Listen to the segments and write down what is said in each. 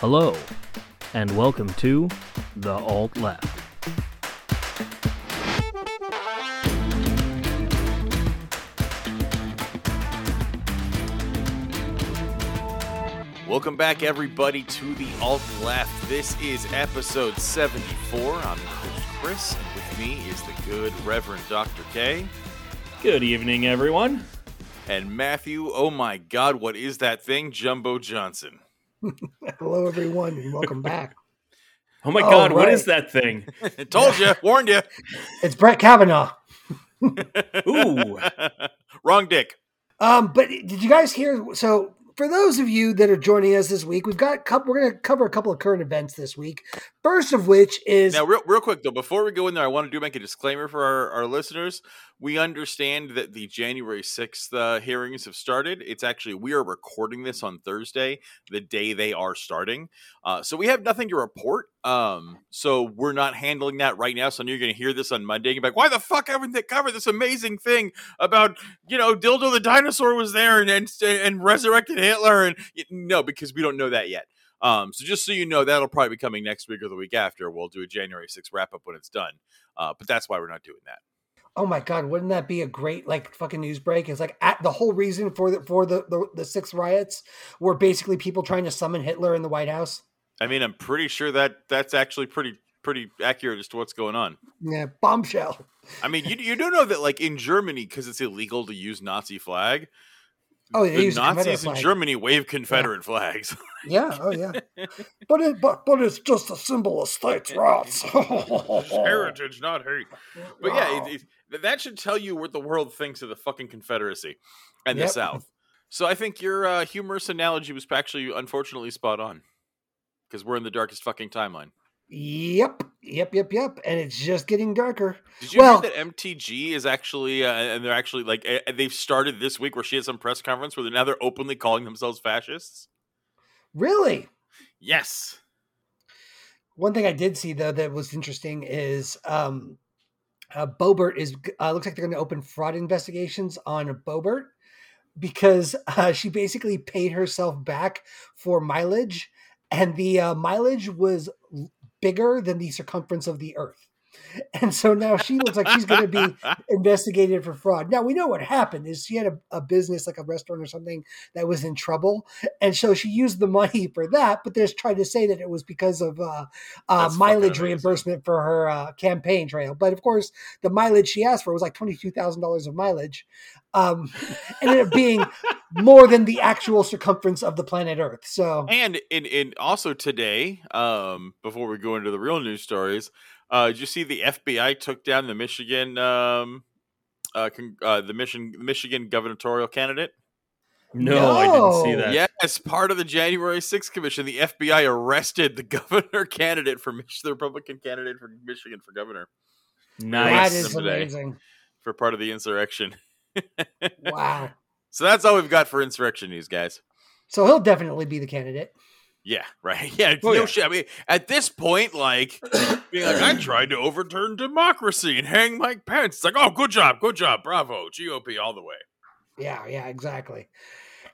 Hello, and welcome to The Alt Left. Welcome back, everybody, to the Alt Left. This is episode 74. I'm your Chris, and with me is the good Reverend Dr. K Good evening, everyone. and Matthew. Oh my God, what is that thing? Jumbo Johnson. Hello, everyone, and welcome back. Oh my Oh, god, what right. is that thing? Told you, warned you. It's Brett Kavanaugh. Ooh. Wrong dick. Um, but did you guys hear? So, for those of you that are joining us this week, we've got couple, we're going to cover a couple of current events this week. First of which is Now, real, real quick though, before we go in there, I want to do make a disclaimer for our, our listeners. We understand that the January sixth uh, hearings have started. It's actually we are recording this on Thursday, the day they are starting. Uh, so we have nothing to report. Um, so we're not handling that right now. So you're going to hear this on Monday be like, "Why the fuck haven't they covered this amazing thing about you know Dildo the dinosaur was there and and, and resurrected Hitler?" And no, because we don't know that yet. Um, so just so you know, that'll probably be coming next week or the week after. We'll do a January 6th wrap up when it's done. Uh, but that's why we're not doing that. oh my god, wouldn't that be a great like fucking news break? It's like at the whole reason for the for the the, the six riots were basically people trying to summon Hitler in the White House. I mean, I'm pretty sure that that's actually pretty pretty accurate as to what's going on. Yeah, bombshell. I mean, you you do know that like in Germany because it's illegal to use Nazi flag. Oh, yeah, the Nazis in. Germany wave Confederate flags. Yeah, oh yeah. but it but but it's just a symbol of states' rights. Heritage, not hate. But yeah, it, it, that should tell you what the world thinks of the fucking Confederacy and the South. So I think your uh, humorous analogy was actually unfortunately spot on because we're in the darkest fucking timeline. Yep, yep, yep, yep. And it's just getting darker. Did you Well- hear that MTG is actually, uh, and they're actually like uh, they've started this week where she had some press conference where they're now they're openly calling themselves fascists. Really? Yes. One thing I did see though that was interesting is um, uh, Boebert is uh, looks like they're going to open fraud investigations on Boebert because uh, she basically paid herself back for mileage, and the uh, mileage was bigger than the circumference of the Earth. And so now she looks like she's going to be investigated for fraud. Now we know what happened is she had a, a business like a restaurant or something that was in trouble, and so she used the money for that. But they're trying to say that it was because of uh, uh, mileage reimbursement for her uh, campaign trail. But of course, the mileage she asked for was like twenty two thousand dollars of mileage, um, ended up being more than the actual circumference of the planet Earth. So And in, in also today, um, before we go into the real news stories, uh, did you see the FBI took down the Michigan, um, uh, con- uh, the Michigan Michigan gubernatorial candidate? No, I didn't see No. that. Yeah, as part of the January 6th commission, the FBI arrested the governor candidate for Mich- the Republican candidate for Michigan for governor Nice. is Them today. amazing. for part of the insurrection. Wow. So that's all we've got for insurrection news, guys. So he'll definitely be the candidate. Yeah, right. Yeah, Oh, no yeah. shit. I mean, at this point, like being like, I tried to overturn democracy and hang Mike Pence. It's like, oh, good job, good job, bravo, GOP all the way. Yeah, yeah, exactly.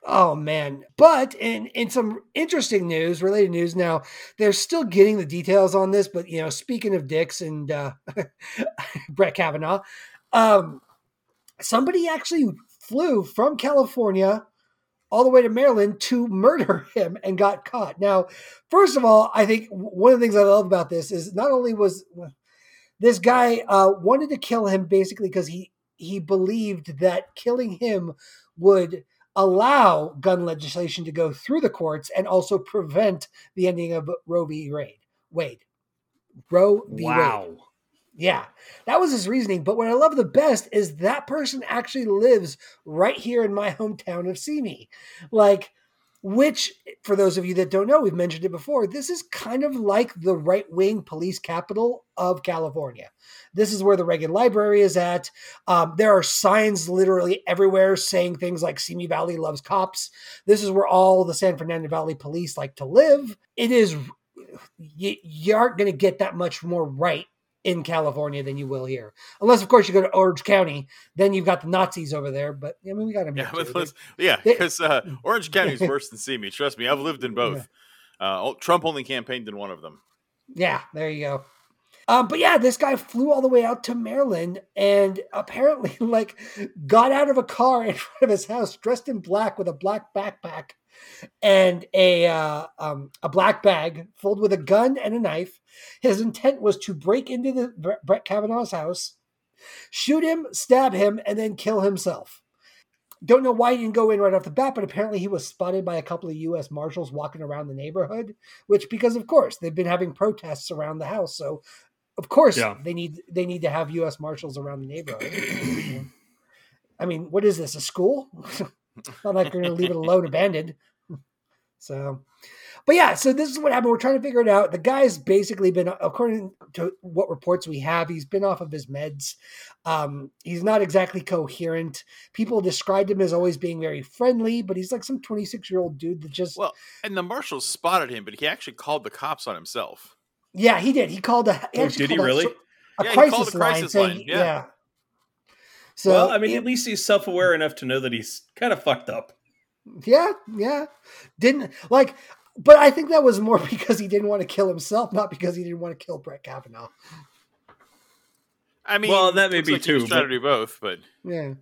Oh man. But in in some interesting news, related news now, they're still getting the details on this, but you know, speaking of dicks and uh Brett Kavanaugh, um somebody actually flew from California all the way to Maryland to murder him and got caught. Now, first of all, I think one of the things I love about this is not only was this guy uh, wanted to kill him basically because he he believed that killing him would allow gun legislation to go through the courts and also prevent the ending of Roe v. Wade. Wade. Roe v. Wade. Yeah, that was his reasoning. But what I love the best is that person actually lives right here in my hometown of Simi. Like, which, for those of you that don't know, we've mentioned it before, this is kind of like the right wing police capital of California. This is where the Reagan Library is at. Um, there are signs literally everywhere saying things like Simi Valley loves cops. This is where all the San Fernando Valley police like to live. It is, you, you aren't going to get that much more right in California than you will here. Unless, of course, you go to Orange County, then you've got the Nazis over there. But I mean, we got them. Yeah, here, but too. let's, yeah, because uh, Orange County is worse than Simi. Trust me, I've lived in both. Uh, Trump only campaigned in one of them. Yeah, there you go. Um, but yeah, this guy flew all the way out to Maryland and apparently, like, got out of a car in front of his house, dressed in black with a black backpack and a uh, um, a black bag filled with a gun and a knife. His intent was to break into the Brett Kavanaugh's house, shoot him, stab him, and then kill himself. Don't know why he didn't go in right off the bat, but apparently he was spotted by a couple of U.S. Marshals walking around the neighborhood. Which, because of course they've been having protests around the house, so of course yeah. they need they need to have U.S. Marshals around the neighborhood. I mean, what is this? A school? Not like they're going to leave it alone abandoned. So, but yeah, so this is what happened. We're trying to figure it out. The guy's basically been, according to what reports we have, he's been off of his meds. Um, he's not exactly coherent. People described him as always being very friendly, but he's like some 26 year old dude that just. Well, and the marshals spotted him, but he actually called the cops on himself. Yeah, he did. He called a. He oh, did he really? A, a yeah, crisis, crisis line, line. Saying, yeah. yeah. So, well, I mean, it, at least he's self aware enough to know that he's kind of fucked up. Yeah, yeah. Didn't like, but I think that was more because he didn't want to kill himself, not because he didn't want to kill Brett Kavanaugh. I mean, well, that may be like too. Trying to do both, but yeah.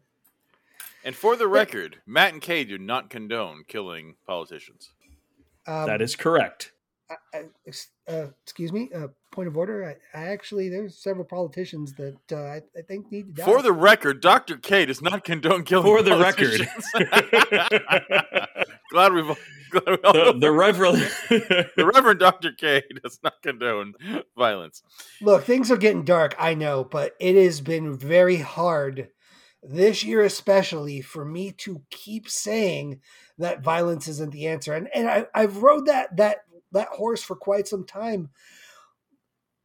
And for the record, Matt and Kay do not condone killing politicians. Um, that is correct. Uh, uh, excuse me. Uh, point of order. I, I, actually there's several politicians that uh, I, I, think need to die. For the record, Doctor K does not condone killing. For the record, glad we've. Glad we the, the Reverend, the Reverend Doctor K does not condone violence. Look, things are getting dark. I know, but it has been very hard this year, especially for me to keep saying that violence isn't the answer. And and I, I've rode that that that horse for quite some time.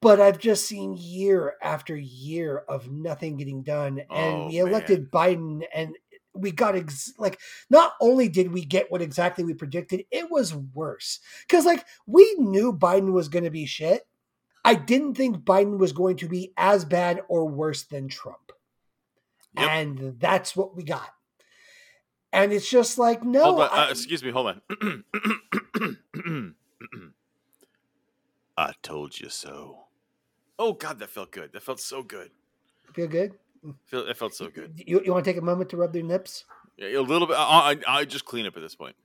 But I've just seen year after year of nothing getting done. And oh, we elected man. Biden and we got ex- like not only did we get what exactly we predicted, it was worse. Cuz like we knew Biden was going to be shit. I didn't think Biden was going to be as bad or worse than Trump. Yep. And that's what we got. And it's just like no. Uh, uh, excuse me, hold on. I told you so. Oh God, that felt good. That felt so good. Feel good? Feel it felt so good. You, you want to take a moment to rub their nips? Yeah, a little bit. I, I, I just clean up at this point.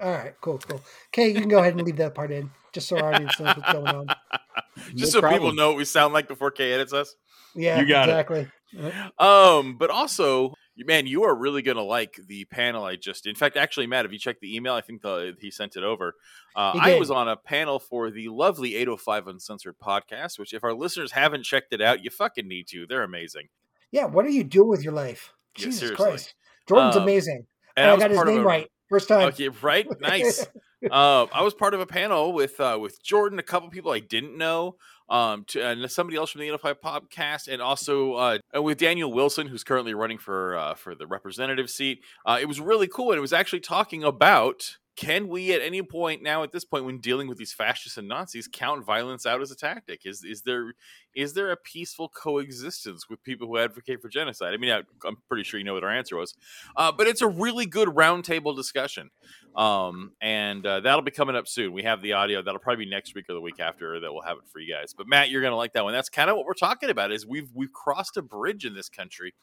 All right, cool, cool. Okay, you can go ahead and leave that part in, just so our audience knows what's going on. just no so problem. people know what we sound like before Kay edits us. Yeah, you got exactly. it. Um, but also man, you are really gonna like the panel I just. In fact, actually, Matt, if you check the email, I think the, he sent it over. Uh, I was on a panel for the lovely 805 Uncensored podcast, which, if our listeners haven't checked it out, you fucking need to. They're amazing. Yeah, what do you do with your life? Yeah, Jesus seriously. Christ, Jordan's um, amazing. And, and I, I got his name a, right first time. Okay, right, nice. uh, I was part of a panel with uh, with Jordan, a couple people I didn't know um, to, and somebody else from the Unify podcast, and also uh, with Daniel Wilson, who's currently running for uh, for the representative seat. Uh, it was really cool, and it was actually talking about can we at any point now at this point when dealing with these fascists and nazis count violence out as a tactic? Is is there is there a peaceful coexistence with people who advocate for genocide? I mean I, am pretty sure you know what our answer was. Uh, but it's a really good roundtable discussion. Um, and uh, that'll be coming up soon. We have the audio. That'll probably be next week or the week after that we'll have it for you guys. But matt you're gonna like that one. That's kind of what we're talking about is we've we've crossed a bridge in this country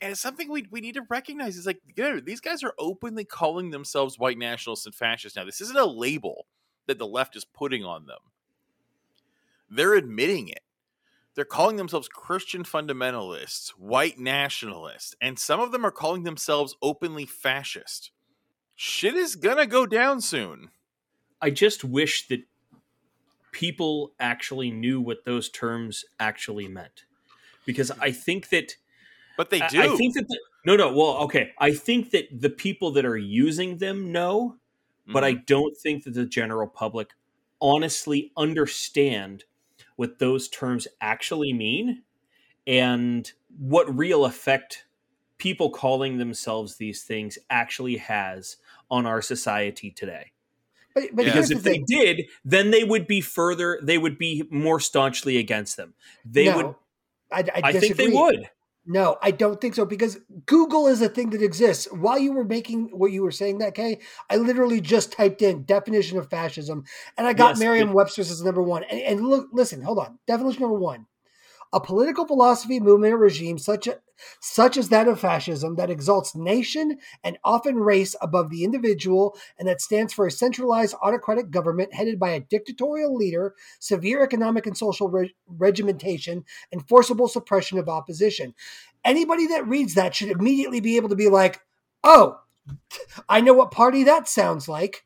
and it's something we, we need to recognize is like these guys are openly calling themselves white nationalists and fascists. Now this isn't a label that the left is putting on them. They're admitting it. They're calling themselves christian fundamentalists white nationalists and some of them are calling themselves openly fascist. Shit is gonna go down soon. I just wish that people actually knew what those terms actually meant because i think that but they do. I, I think that the, no, no. Well, okay. I think that the people that are using them know, mm-hmm. but I mm-hmm. don't think that the general public honestly understand what those terms actually mean and what real effect people calling themselves these things actually has on our society today. But, but because if the they did, then they would be further. They would be more staunchly against them. They no, would. I, I, I think they would. No, I don't think so because Google is a thing that exists. While you were making what you were saying that, Kay, I literally just typed in definition of fascism and I got Yes, Merriam Webster's as number one. And, and look, listen, hold on. Definition number one a political philosophy, movement, or regime such, a, such as that of fascism that exalts nation and often race above the individual and that stands for a centralized autocratic government headed by a dictatorial leader, severe economic and social re- regimentation, and forcible suppression of opposition. Anybody that reads that should immediately be able to be like, oh, I know what party that sounds like.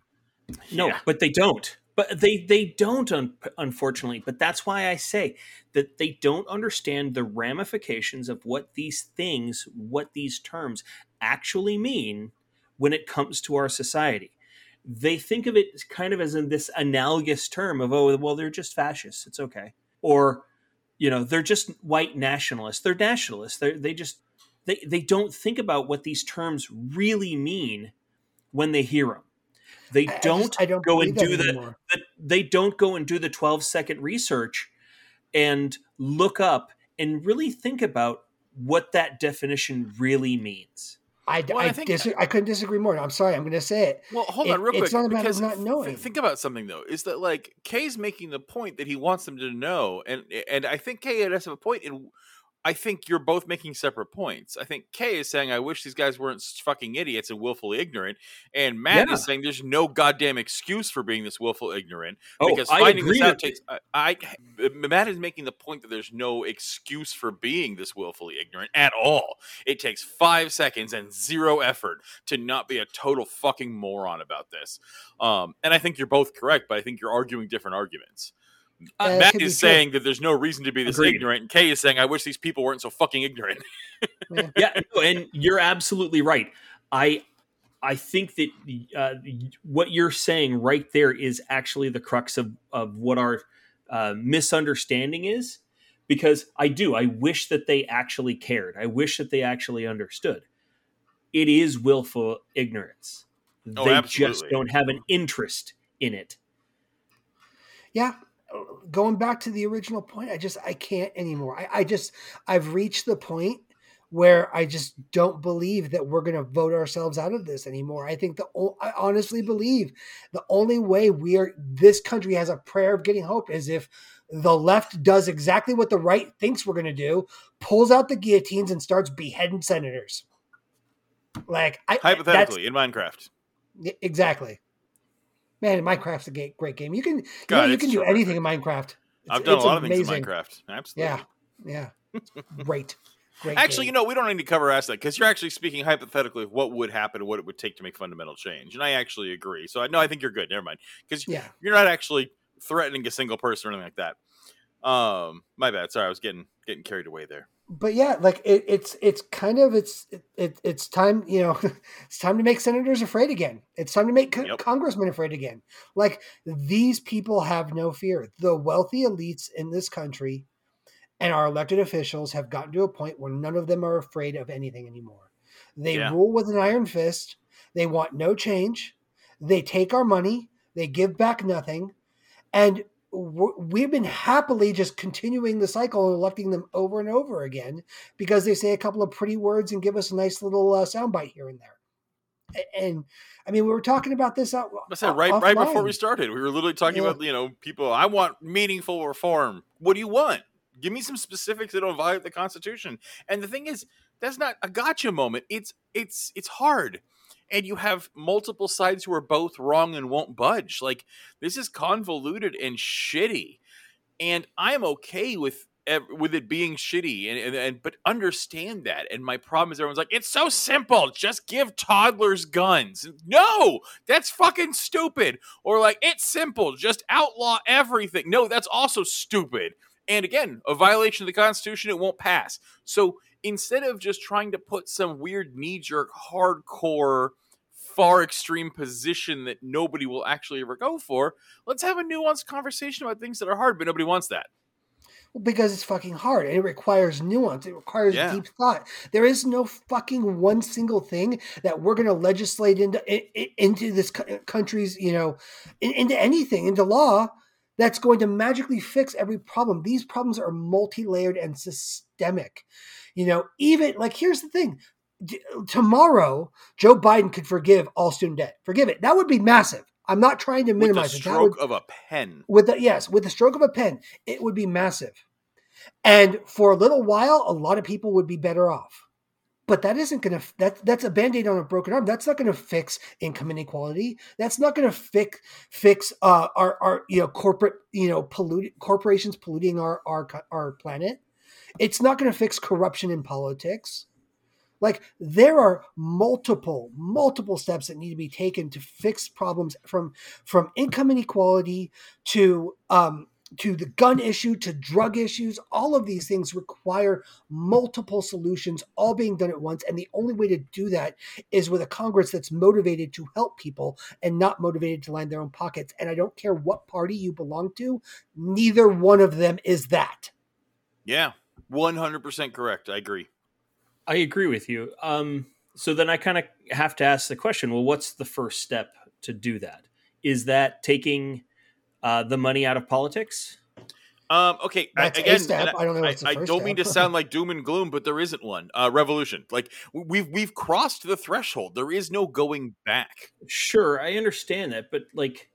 No, Yeah. but they don't. But they they don't un- unfortunately. But that's why I say that they don't understand the ramifications of what these things, what these terms actually mean when it comes to our society. They think of it kind of as in this analogous term of oh well they're just fascists. It's okay. Or you know, they're just white nationalists. They're nationalists. They they just they they don't think about what these terms really mean when they hear them. They I- I just- don't, I don't go and do the, the they don't go and do the 12 second research and look up and really think about what that definition really means. I, Well, I, I think- dis- uh, I couldn't disagree more. I'm sorry. I'm going to say it. Well, hold It- on, real it's not about because not th- knowing. think about something though. Is that like Kay's making the point that he wants them to know, and and I think Kay does have a point. And I think you're both making separate points. I think Kay is saying, "I wish these guys weren't fucking idiots and willfully ignorant," and Matt Yeah. is saying, "There's no goddamn excuse for being this willful ignorant." Oh, because I finding agree this out takes. I, I Matt is making the point that there's no excuse for being this willfully ignorant at all. It takes five seconds and zero effort to not be a total fucking moron about this. Um, and I think you're both correct, but I think you're arguing different arguments. Uh, Matt could be is true. saying that there's no reason to be this Agreed. ignorant, and Kay is saying, "I wish these people weren't so fucking ignorant." yeah, no, and you're absolutely right. I I think that uh, what you're saying right there is actually the crux of of what our uh, misunderstanding is, because I do. I wish that they actually cared. I wish that they actually understood. It is willful ignorance. Oh, they just don't have an interest in it. Yeah. Going back to the original point, I just I can't anymore. I, I just I've reached the point where I just don't believe that we're going to vote ourselves out of this anymore. I think the I honestly believe the only way we are this country has a prayer of getting hope is if the left does exactly what the right thinks we're going to do, pulls out the guillotines and starts beheading senators. Like I Hypothetically, in Minecraft, Exactly. Man, Minecraft's a great game. You can you, know, you can do anything in Minecraft. It's- I've done a lot of things in amazing. Minecraft. Absolutely. Yeah, yeah, great, great. Actually, you know, we don't need to cover ask that because you're actually speaking hypothetically of what would happen and what it would take to make fundamental change, and I actually agree. So, I no, I think you're good. Never mind, because yeah, you're not actually threatening a single person or anything like that. Um, my bad. Sorry, I was getting getting carried away there. But yeah, like it, it's it's kind of it's it, it, it's time. You know, it's time to make senators afraid again. It's time to make co- Yep. congressmen afraid again. Like these people have no fear. The wealthy elites in this country and our elected officials have gotten to a point where none of them are afraid of anything anymore. They Yeah. rule with an iron fist. They want no change. They take our money. They give back nothing. And we've been happily just continuing the cycle and electing them over and over again because they say a couple of pretty words and give us a nice little uh, soundbite here and there. And I mean, we were talking about this out. I said right right before we started, we were literally talking Yeah. about you know people. I want meaningful reform. What do you want? Give me some specifics that don't violate the Constitution. And the thing is, that's not a gotcha moment. It's it's it's hard, and you have multiple sides who are both wrong and won't budge. Like this is convoluted and shitty, and I'm okay with with it being shitty and, and, and but understand that and my problem is everyone's like it's so simple just give toddlers guns. No that's fucking stupid. Or like it's simple just outlaw everything. No that's also stupid and again a violation of the constitution it won't pass. So instead of just trying to put some weird knee-jerk hardcore far extreme position that nobody will actually ever go for let's have a nuanced conversation about things that are hard but nobody wants that because it's fucking hard and it requires nuance. It requires Yeah. deep thought. There is no fucking one single thing that we're going to legislate into into this country's, you know, into anything into law that's going to magically fix every problem. These problems are multi-layered and systemic. You know, even like here's the thing: tomorrow, Joe Biden could forgive all student debt. Forgive it. That would be massive. I'm not trying to minimize with the it. Stroke would, of a pen. With the yes, with the stroke of a pen, it would be massive. And for a little while, a lot of people would be better off. But that isn't going to that that's a band-aid on a broken arm. That's not going to fix income inequality. That's not going to fix fix uh, our our you know corporate you know pollute corporations polluting our our our planet. It's not going to fix corruption in politics. Like there are multiple, multiple steps that need to be taken to fix problems from from income inequality to um, to the gun issue to drug issues. All of these things require multiple solutions, all being done at once. And the only way to do that is with a Congress that's motivated to help people and not motivated to line their own pockets. And I don't care what party you belong to, neither one of them is that. Yeah, 100% correct. I agree. I agree with you. Um, so then I kind of have to ask the question: Well, what's the first step to do that? Is that taking uh, the money out of politics? Um, okay, That's again, I, I, don't know. I, I don't mean to sound like doom and gloom, but there isn't one. Uh, revolution, like we've we've crossed the threshold. There is no going back. Sure, I understand that, but like,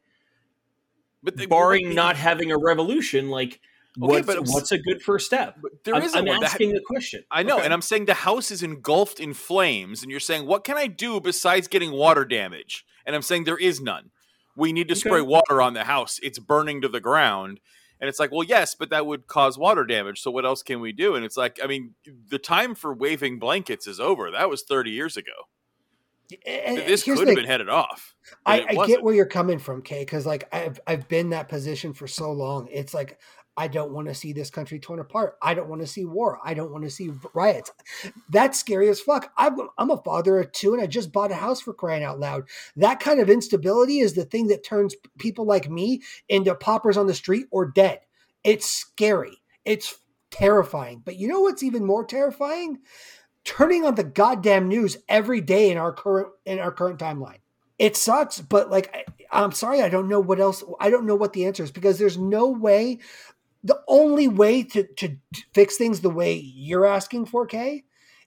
but the, barring not having a revolution, like Okay, what's, but what's a good first step? There I'm, I'm asking the question. I know, okay. and I'm saying the house is engulfed in flames, and you're saying, what can I do besides getting water damage? And I'm saying there is none. We need to okay. spray water on the house. It's burning to the ground. And it's like, well, yes, but that would cause water damage. So what else can we do? And it's like, I mean, the time for waving blankets is over. That was 30 years ago. And this could have been headed off. I, I get where you're coming from, Kay, because like I've I've been that position for so long. It's like I don't want to see this country torn apart. I don't want to see war. I don't want to see riots. That's scary as fuck. I'm, I'm a father of two and I just bought a house for crying out loud. That kind of instability is the thing that turns people like me into paupers on the street or dead. It's scary. It's terrifying. But you know what's even more terrifying? Turning on the goddamn news every day in our current in our current timeline it sucks but like I, am sorry i don't know what else i don't know what the answer is because there's no way the only way to, to fix things the way you're asking for, K,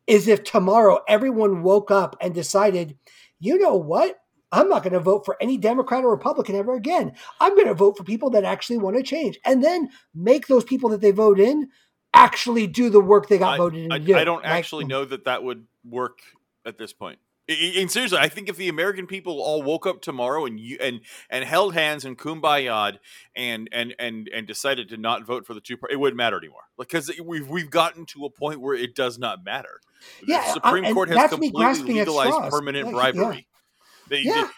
is if tomorrow everyone woke up and decided, you know what? I'm not going to vote for any Democrat or Republican ever again. I'm going to vote for people that actually want to change. And then make those people that they vote in actually do the work they got I, voted in I. I don't like, actually know that that would work at this point. And seriously, I think if the American people all woke up tomorrow and you and and held hands and kumbaya and and and and decided to not vote for the two, it wouldn't matter anymore. Because we've we've gotten to a point where it does not matter. Yeah, the Supreme I, Court has completely legalized permanent like, bribery. Yeah. They, yeah. They,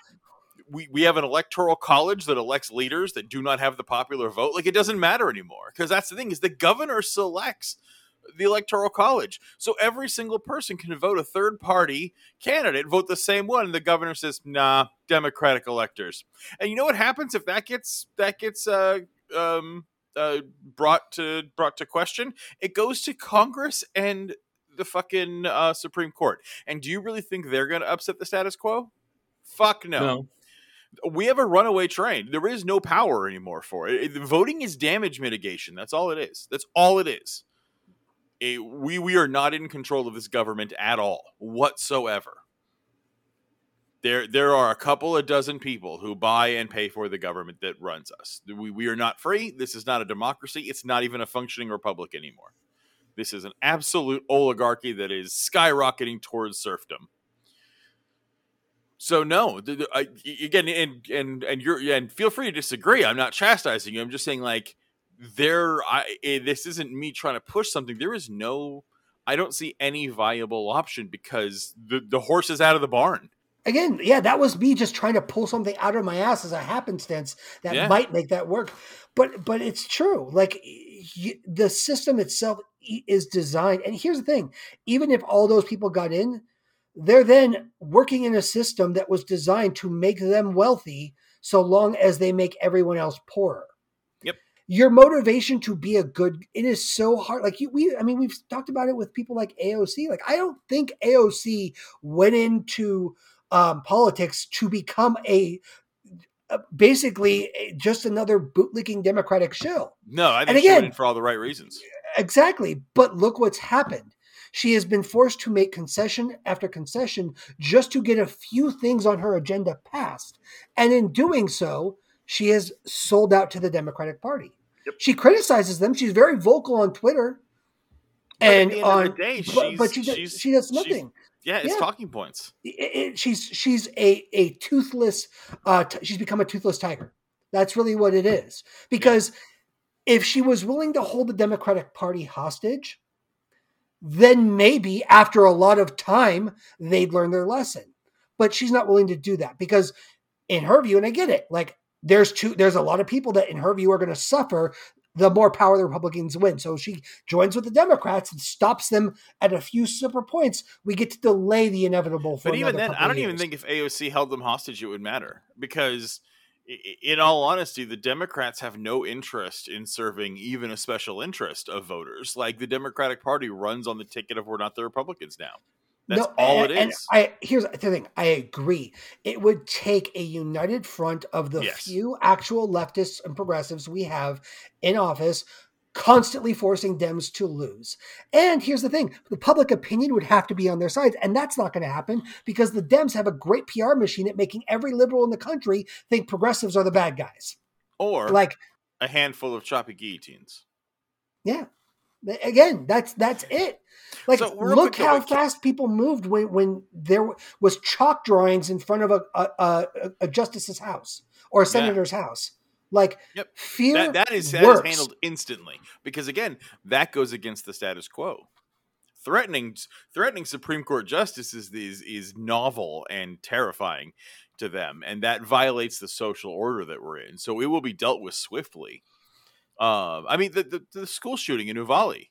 we, we have an electoral college that elects leaders that do not have the popular vote. Like it doesn't matter anymore because that's the thing is the governor selects the electoral college. So every single person can vote a third party candidate, vote the same one. And the governor says, nah, Democratic electors. And you know what happens if that gets that gets uh, um, uh, brought to brought to question? It goes to Congress and the fucking uh, Supreme Court. And do you really think they're going to upset the status quo? Fuck no. no. We have a runaway train. There is no power anymore for it. Voting is damage mitigation. That's all it is. That's all it is we we are not in control of this government at all whatsoever. There there are a couple of dozen people who buy and pay for the government that runs us. We we are not free. This is not a democracy. It's not even a functioning republic anymore. This is an absolute oligarchy that is skyrocketing towards serfdom. So no, I, again, and and and you're and feel free to disagree. I'm not chastising you. I'm just saying like there I eh, this isn't me trying to push something. There is no I don't see any viable option because the the horse is out of the barn. Again, yeah, that was me just trying to pull something out of my ass as a happenstance that yeah. might make that work. But but it's true. Like the system itself is designed and here's the thing, even if all those people got in, they're then working in a system that was designed to make them wealthy so long as they make everyone else poorer your motivation to be a good it is so hard. Like you we i mean we've talked about it with people like aoc like i don't think aoc went into um, politics to become a, basically a, just another bootlicking democratic shill no i think and again, for all the right reasons. exactly but look what's happened. She has been forced to make concession after concession just to get a few things on her agenda passed. And in doing so, she has sold out to the Democratic Party. Yep. She criticizes them. She's very vocal on Twitter. But and on day, but, but, she does, she does nothing. Yeah, it's yeah. talking points. It, it, she's she's a a toothless. Uh, t- she's become a toothless tiger. That's really what it is. Because yeah. if she was willing to hold the Democratic Party hostage, then maybe after a lot of time they'd learn their lesson. But she's not willing to do that because, in her view, and I get it, like there's two, there's a lot of people that in her view are going to suffer the more power the Republicans win. So she joins with the Democrats and stops them at a few separate points. We get to delay the inevitable. but even then, I don't even think if AOC held them hostage, it would matter because in all honesty, the Democrats have no interest in serving even a special interest of voters. Like the Democratic Party runs on the ticket of we're not the Republicans now. That's no, all and, it is. I here's the thing. I agree. It would take a united front of the yes. few actual leftists and progressives we have in office constantly forcing Dems to lose. And here's the thing the public opinion would have to be on their side. And that's not going to happen because the Dems have a great PR machine at making every liberal in the country think progressives are the bad guys. Or like a handful of choppy guillotines. Yeah. Again, that's that's it. Like, so look how fast people moved when when there was chalk drawings in front of a a, a, a justice's house or a senator's yeah. house. Like yep. fear that, that is that is handled instantly because again that goes against the status quo. Threatening threatening Supreme Court justices is is novel and terrifying to them, and that violates the social order that we're in. So it will be dealt with swiftly. Um, I mean the, the, the school shooting in Uvalde.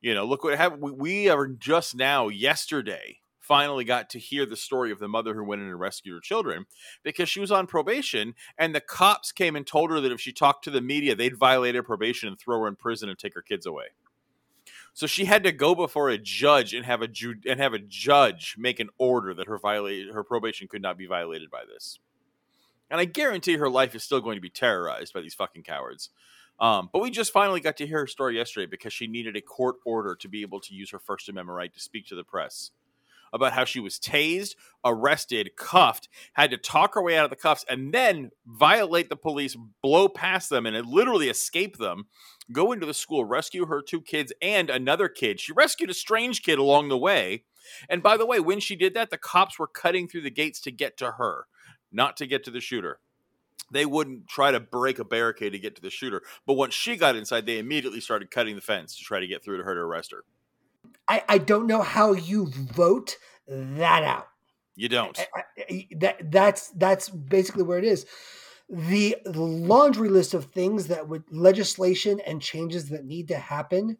You know, look what happened. We, we are just now yesterday finally got to hear the story of the mother who went in and rescued her children because she was on probation and the cops came and told her that if she talked to the media they'd violate her probation and throw her in prison and take her kids away so she had to go before a judge and have a ju- and have a judge make an order that her violate her probation could not be violated by this and i guarantee her life is still going to be terrorized by these fucking cowards um, but we just finally got to hear her story yesterday because she needed a court order to be able to use her First Amendment right to speak to the press about how she was tased, arrested, cuffed, had to talk her way out of the cuffs, and then violate the police, blow past them, and literally escape them, go into the school, rescue her two kids and another kid. She rescued a strange kid along the way. And by the way, when she did that, the cops were cutting through the gates to get to her, not to get to the shooter. They wouldn't try to break a barricade to get to the shooter. But once she got inside, they immediately started cutting the fence to try to get through to her to arrest her. I, I don't know how you vote that out. You don't. I, I, that that's that's basically where it is. The, laundry list of things that would legislation and changes that need to happen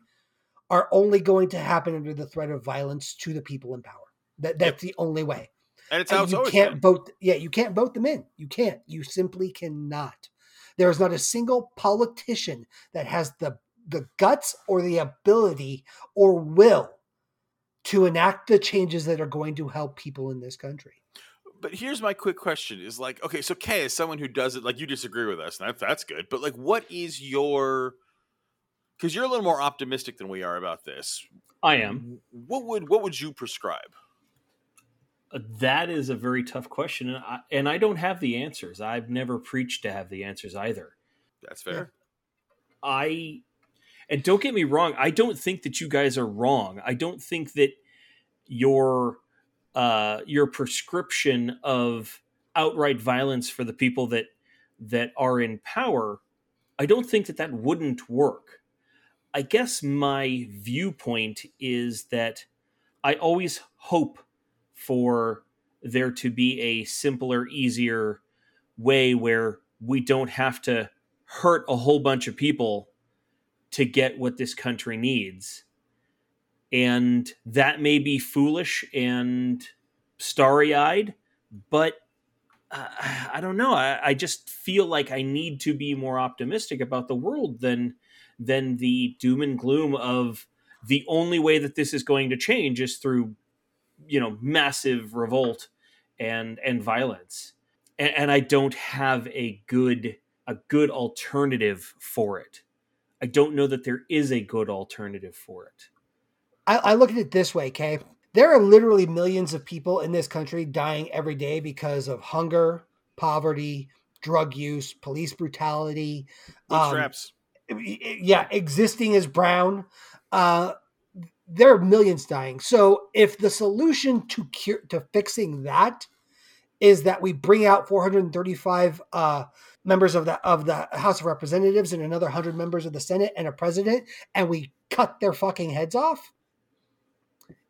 are only going to happen under the threat of violence to the people in power. That that's yep. the only way. And it's how and you can't been. vote. Yeah, you can't vote them in. You can't. You simply cannot. There is not a single politician that has the the guts or the ability or will to enact the changes that are going to help people in this country. But here's my quick question: Is like, okay, so Kay, as someone who does it, like you disagree with us, and that's good. But like, what is your? Because you're a little more optimistic than we are about this. I am. What would what would you prescribe? That is a very tough question, and I, and I don't have the answers. I've never preached to have the answers either. That's fair. I and don't get me wrong, I don't think that you guys are wrong. I don't think that your uh, your prescription of outright violence for the people that that are in power, I don't think that that wouldn't work. I guess my viewpoint is that I always hope for there to be a simpler, easier way where we don't have to hurt a whole bunch of people to get what this country needs. And that may be foolish and starry eyed, but uh, I don't know. I, I, just feel like I need to be more optimistic about the world than than the doom and gloom of the only way that this is going to change is through, you know, massive revolt and and violence. And, and I don't have a good a good alternative for it. I don't know that there is a good alternative for it. I, I look at it this way, okay? There are literally millions of people in this country dying every day because of hunger, poverty, drug use, police brutality. Um, Bootstraps. yeah, existing as brown. Uh, there are millions dying. So if the solution to cure to fixing that is that we bring out 435 uh, members of the of the House of Representatives and another 100 members of the Senate and a president, and we cut their fucking heads off.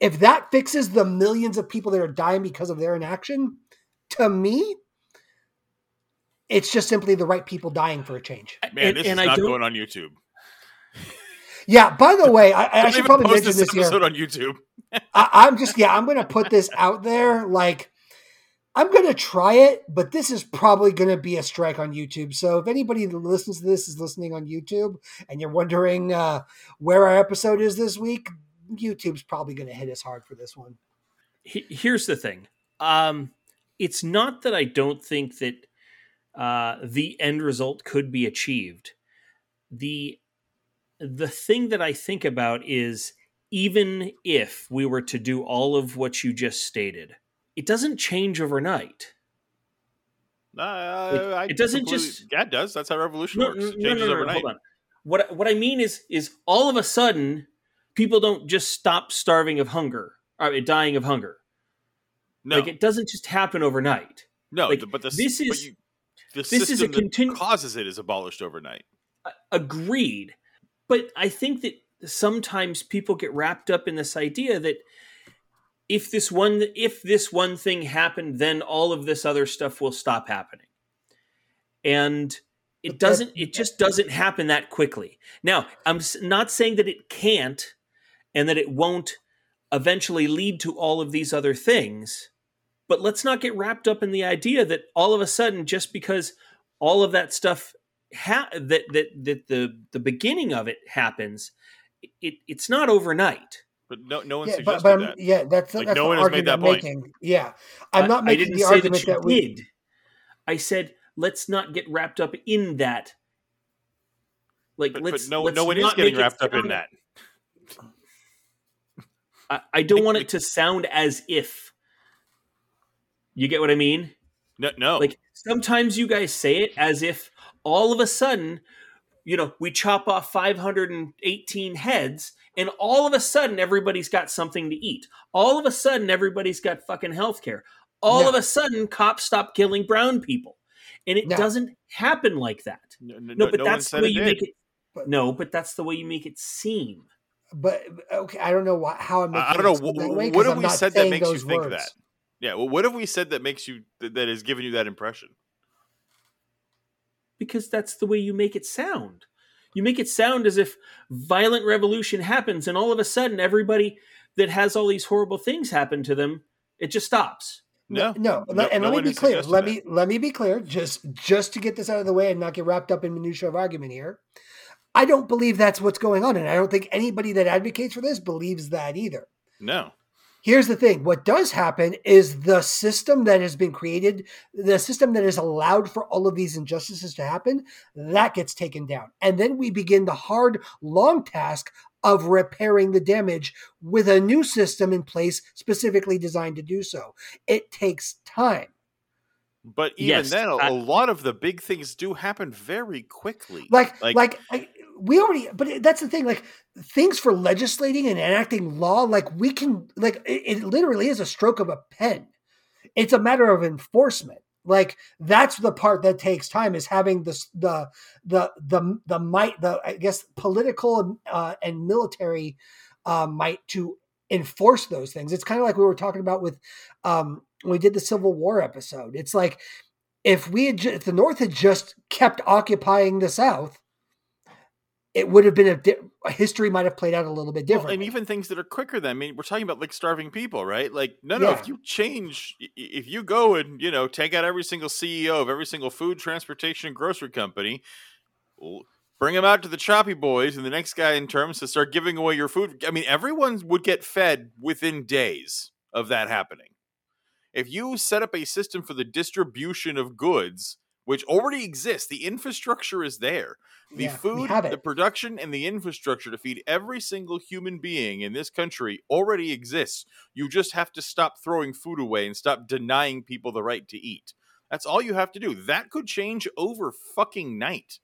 If that fixes the millions of people that are dying because of their inaction, to me, it's just simply the right people dying for a change. Man, and, this and is I not don't. going on YouTube. Yeah. By the way, I, I Don't should probably post mention this this here. episode on YouTube. I, I'm just yeah, I'm gonna put this out there. Like, I'm gonna try it, but this is probably gonna be a strike on YouTube. So if anybody that listens to this is listening on YouTube and you're wondering uh, where our episode is this week, YouTube's probably gonna hit us hard for this one. here's the thing um it's not that i don't think that uh the end result could be achieved the the thing that i think about is even if we were to do all of what you just stated it doesn't change overnight Uh, I it doesn't just- Yeah, it does. That's how revolution no, works. It no, changes no, no, overnight. hold on. What what I mean is is all of a sudden people don't just stop starving of hunger, or dying of hunger. No, Like it doesn't just happen overnight. no, like, but the, this is- you, the this is a system that continu- causes it is abolished overnight. agreed but i think that sometimes people get wrapped up in this idea that if this one if this one thing happened then all of this other stuff will stop happening. And it doesn't it just doesn't happen that quickly. Now i'm not saying that it can't and that it won't eventually lead to all of these other things but let's not get wrapped up in the idea that all of a sudden just because all of that stuff ha- that that that the the beginning of it happens it it's not overnight But no, no one Yeah, suggested but, but that. yeah, that's Like, that's no the one has argument made that I'm point. making. Yeah, I'm not I making didn't the say argument that you that, we. did i said let's not get wrapped up in that like But, let's but no, let's no one is getting wrapped up in that. I, I don't Like- want like- it to sound as if you get what i mean No, no. Like sometimes you guys say it as if all of a sudden, you know, we chop off 518 heads and all of a sudden everybody's got something to eat. All of a sudden everybody's got fucking health care. All No. of a sudden cops stop killing brown people. And it No. doesn't happen like that. no, no, No, but no that's the way you did. make it But- No, but that's the way you make it seem. But okay, I don't know why, how I'm. I I don't it know seem that what, way, what 'cause have I'm we said that makes you think words. that. Yeah, well, what have we said that makes you that, that has given you that impression? Because that's the way you make it sound. You make it sound as if violent revolution happens and all of a sudden everybody that has all these horrible things happen to them, it just stops. No, no, no- and no let one me be clear. suggested Let that. me let me be clear. Just just to get this out of the way and not get wrapped up in minutia of argument here. I don't believe that's what's going on, and I don't think anybody that advocates for this believes that either. no. Here's the thing what does happen is the system that has been created, the system that has allowed for all of these injustices to happen, that gets taken down. And then we begin the hard, long task of repairing the damage with a new system in place specifically designed to do so. It takes time. But even Yes, then, a, I- a lot of the big things do happen very quickly. Like, Like- like, I, we already, but that's the thing. Like things for legislating and enacting law, like we can, like it, it literally is a stroke of a pen. It's a matter of enforcement. Like that's the part that takes time is having this the the the the might the I guess political uh, and military uh, might to enforce those things. It's kind of like we were talking about with um, when we did the Civil War episode. It's like if we had if the North had just kept occupying the South, it would have been a di- history might have played out a little bit Well, and even things that are quicker than I mean, we're talking about like starving people, right? Like, no, no. If you change, if you go and you know take out every single CEO of every single food, transportation, and grocery company, bring them out to the choppy boys, and the next guy in terms to start giving away your food. I mean, everyone would get fed within days of that happening. If you set up a system for the distribution of goods which already exists. The infrastructure is there. The Yeah, food, the production, and the infrastructure to feed every single human being in this country already exists. You just have to stop throwing food away and stop denying people the right to eat. That's all you have to do. That could change over fucking night.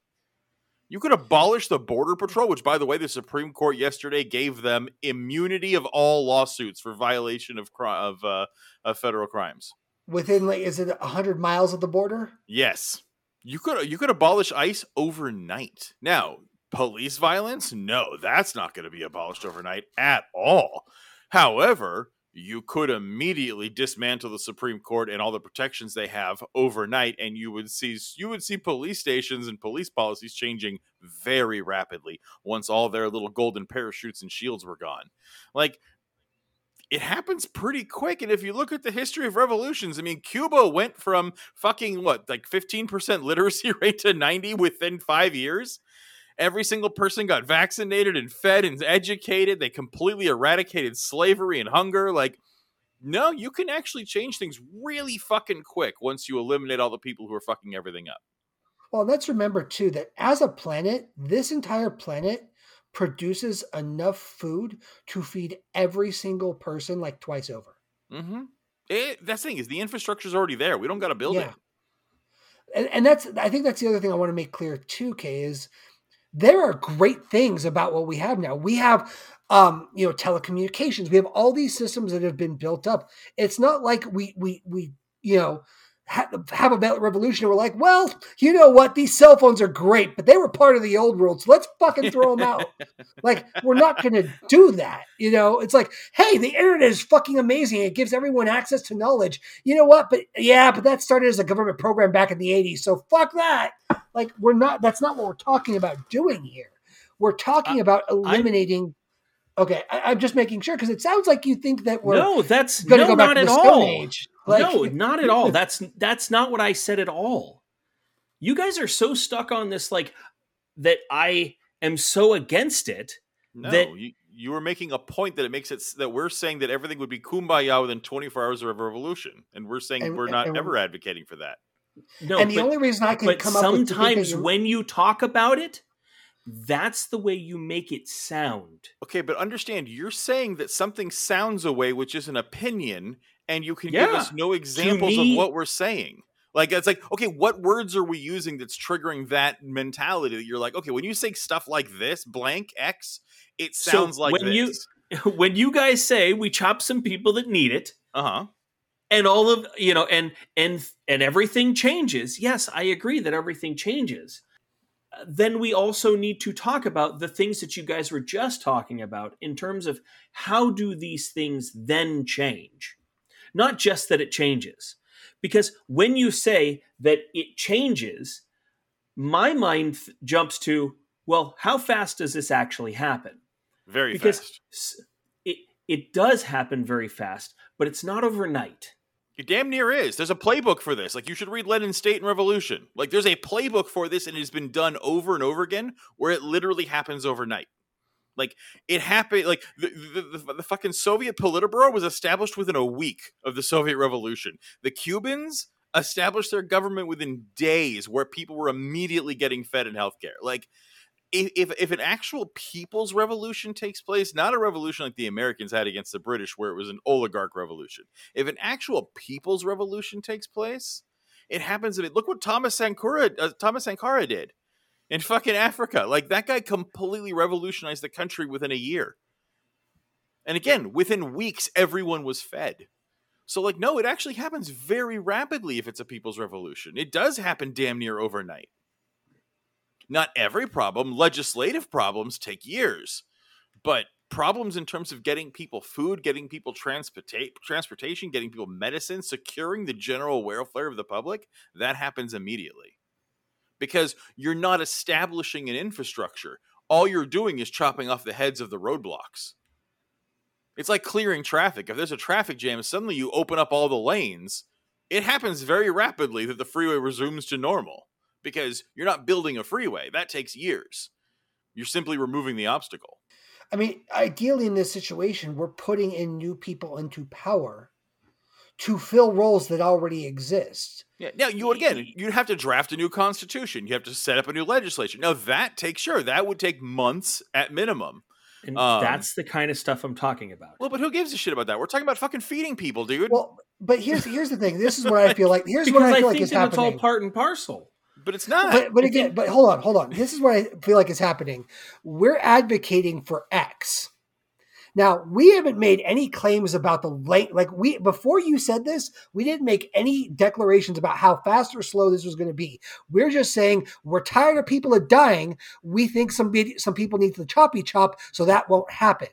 You could abolish the Border Patrol, which, by the way, the Supreme Court yesterday gave them immunity of all lawsuits for violation of of, uh, of federal crimes. Within like, is it hundred miles of the border? Yes, you could you could abolish ICE overnight. Now, police violence, no, that's not going to be abolished overnight at all. However, you could immediately dismantle the Supreme Court and all the protections they have overnight, and you would see you would see police stations and police policies changing very rapidly once all their little golden parachutes and shields were gone. Like it happens pretty quick. And if you look at the history of revolutions, I mean, Cuba went from fucking what, like 15% literacy rate to 90 within five years. Every single person got vaccinated and fed and educated. They completely eradicated slavery and hunger. Like, no, you can actually change things really fucking quick once you eliminate all the people who are fucking everything up. Well, let's remember too that as a planet, this entire planet produces enough food to feed every single person like twice over. Mm-hmm. It, that's the thing is the infrastructure is already there. We don't got to build it. And, and that's I think that's the other thing I want to make clear too, Kay, is there are great things about what we have now. We have um, you know, telecommunications. We have all these systems that have been built up. It's not like we we we, you know, have a revolution and we're like, well, you know what? These cell phones are great, but they were part of the old world. So let's fucking throw them out. like, we're not going to do that. You know, it's like, hey, the internet is fucking amazing. It gives everyone access to knowledge. You know what? But yeah, but that started as a government program back in the 80s. So fuck that. Like, we're not, that's not what we're talking about doing here. We're talking about eliminating. Okay, I, am just making sure because it sounds like you think that we're no, that's no, go back not at all. Age. Like, no, not at all. That's that's not what I said at all. You guys are so stuck on this, like that. I am so against it. No, that, you, you were making a point that it makes it that we're saying that everything would be kumbaya within 24 hours of a revolution, and we're saying And- we're not and- ever advocating for that. no, and the but- only reason I can but come up with to think that sometimes when you talk about it, that's the way you make it sound. Okay, but understand you're saying that something sounds a way, which is an opinion, and you can give us no examples me- of what we're saying. Like it's like, okay, what words are we using that's triggering that mentality that you're like, okay, when you say stuff like this, blank X, it So sounds like when you- when you guys say we chop some people that need it, uh-huh. and all of you know, and and and everything changes. Yes, I agree that everything changes. Then we also need to talk about the things that you guys were just talking about in terms of how do these things then change? Not just that it changes. Because when you say that it changes, my mind th- jumps to, well, how fast does this actually happen? Very because fast. it it does happen very fast, but it's not overnight. It damn near is. There's a playbook for this. Like you should read Lenin State and Revolution. Like there's a playbook for this, and it has been done over and over again, where it literally happens overnight. Like it happened. Like the the, the, the fucking Soviet Politburo was established within a week of the Soviet Revolution. The Cubans established their government within days, where people were immediately getting fed and healthcare. Like if, if an actual people's revolution takes place, not a revolution like the Americans had against the British, where it was an oligarch revolution. If an actual people's revolution takes place, it happens. Look what Thomas Sankara uh, Thomas Sankara did in fucking Africa. Like that guy completely revolutionized the country within a year. And again, within weeks, everyone was fed. So, like, no, it actually happens very rapidly if it's a people's revolution. It does happen damn near overnight. Not every problem, legislative problems take years, but problems in terms of getting people food, getting people transporta- transportation, getting people medicine, securing the general welfare of the public, that happens immediately. Because you're not establishing an infrastructure. All you're doing is chopping off the heads of the roadblocks. It's like clearing traffic. If there's a traffic jam, suddenly you open up all the lanes. It happens very rapidly that the freeway resumes to normal because you're not building a freeway. That takes years. You're simply removing the obstacle. I mean, ideally in this situation, we're putting in new people into power to fill roles that already exist. Yeah. Now you again, you'd have to draft a new constitution. You have to set up a new legislation. Now that takes sure that would take months at minimum. And um, that's the kind of stuff I'm talking about. Well, but who gives a shit about that? We're talking about fucking feeding people, dude. Well, but here's here's the thing. This is what I feel like. Here's what I feel I like is happening. It's all part and parcel. But it's not. But, but again, but hold on, hold on. This is what I feel like is happening. We're advocating for X. Now, we haven't made any claims about the length. Like we before you said this, we didn't make any declarations about how fast or slow this was going to be. We're just saying we're tired of people are dying. We think some some people need the choppy chop, so that won't happen.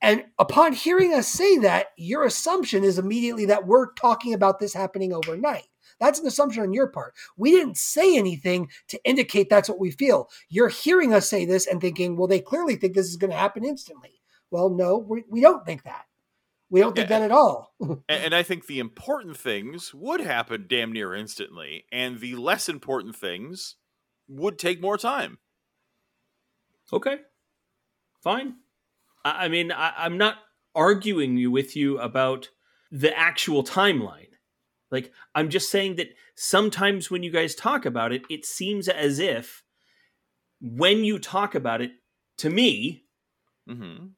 And upon hearing us say that, your assumption is immediately that we're talking about this happening overnight. That's an assumption on your part. We didn't say anything to indicate that's what we feel. You're hearing us say this and thinking, well, they clearly think this is going to happen instantly. Well, no, we, we don't think that. We don't think yeah, that at all. and I think the important things would happen damn near instantly, and the less important things would take more time. Okay. Fine. I, I mean, I, I'm not arguing with you about the actual timeline. Like, I'm just saying that sometimes when you guys talk about it, it seems as if when you talk about it, to me, mm-hmm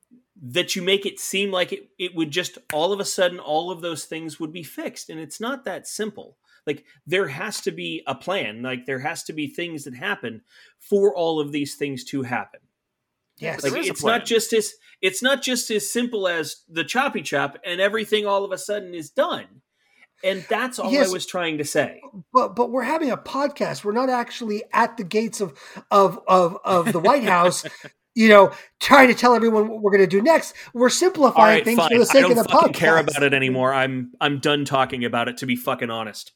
that you make it seem like it, it would just all of a sudden all of those things would be fixed. And it's not that simple. Like there has to be a plan. Like there has to be things that happen for all of these things to happen. Yes like it's not just as it's not just as simple as the choppy chop and everything all of a sudden is done. And that's all yes, I was trying to say. But but we're having a podcast. We're not actually at the gates of of of, of the White House you know, trying to tell everyone what we're going to do next. We're simplifying right, things fine. for the sake of the podcast. I don't care about it anymore. I'm I'm done talking about it. To be fucking honest.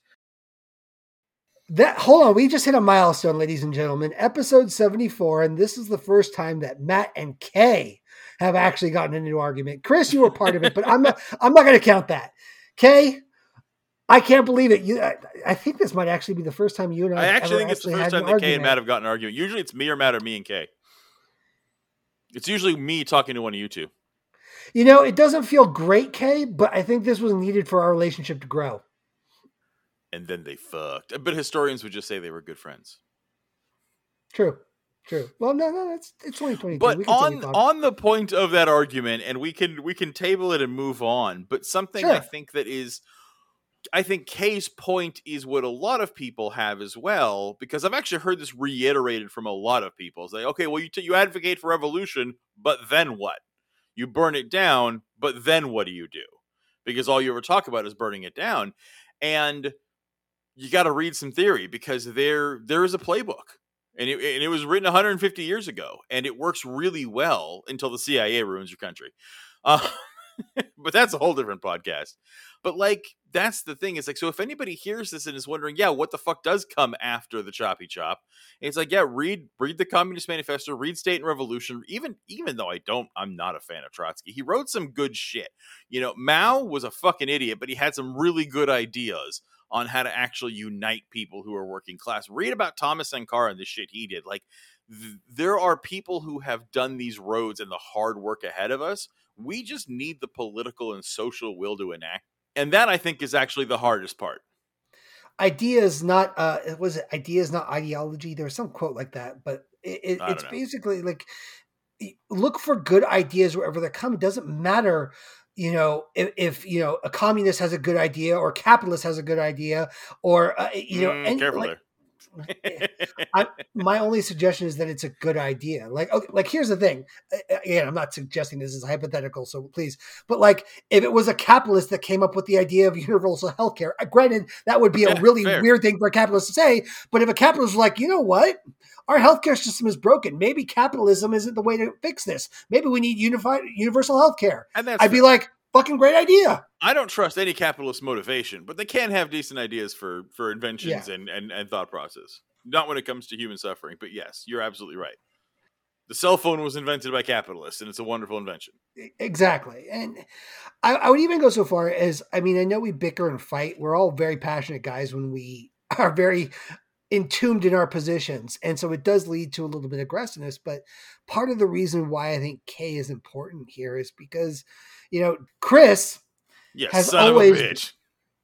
That hold on, we just hit a milestone, ladies and gentlemen. Episode seventy four, and this is the first time that Matt and Kay have actually gotten into an argument. Chris, you were part of it, but I'm not. I'm not going to count that. Kay, I can't believe it. You, I, I, think this might actually be the first time you and I. I actually think it's the first time that Kay and Matt have gotten an argument. Usually, it's me or Matt or me and Kay. It's usually me talking to one of you two. You know, it doesn't feel great, Kay, but I think this was needed for our relationship to grow. And then they fucked. But historians would just say they were good friends. True. True. Well, no, no, it's it's 2022. But on on the point of that argument, and we can we can table it and move on. But something sure. I think that is I think Kay's point is what a lot of people have as well, because I've actually heard this reiterated from a lot of people. It's like, okay, well, you, t- you advocate for revolution, but then what? You burn it down, but then what do you do? Because all you ever talk about is burning it down. And you got to read some theory because there there is a playbook. And it, and it was written 150 years ago, and it works really well until the CIA ruins your country. Uh, but that's a whole different podcast. But like that's the thing. It's like so if anybody hears this and is wondering, yeah, what the fuck does come after the choppy chop? It's like, yeah, read read the Communist Manifesto, read State and Revolution. Even even though I don't, I'm not a fan of Trotsky. He wrote some good shit. You know, Mao was a fucking idiot, but he had some really good ideas on how to actually unite people who are working class. Read about Thomas Sankara and the shit he did. Like there are people who have done these roads and the hard work ahead of us. We just need the political and social will to enact and that I think is actually the hardest part. Ideas not uh was it idea is not ideology. There was some quote like that, but it, it, it's know. basically like look for good ideas wherever they come. It doesn't matter you know if, if, you know a communist has a good idea or capitalist has a good idea or uh, you know mm, like, there. I, my only suggestion is that it's a good idea. Like, okay, like here's the thing. Again, I'm not suggesting this is hypothetical, so please. But like, if it was a capitalist that came up with the idea of universal healthcare, uh, granted, that would be a really fair. weird thing for a capitalist to say. But if a capitalist was like, you know what, our healthcare system is broken. Maybe capitalism isn't the way to fix this. Maybe we need unified universal healthcare. And I'd be like, fucking great idea. I don't trust any capitalist motivation, but they can have decent ideas for for inventions yeah. and, and and thought process. Not when it comes to human suffering, but yes, you're absolutely right. The cell phone was invented by capitalists, and it's a wonderful invention. Exactly, and I, I would even go so far as I mean, I know we bicker and fight. We're all very passionate guys when we are very entombed in our positions. And so it does lead to a little bit of aggressiveness. But part of the reason why I think Kay is important here is because, you know, Chris yes, has always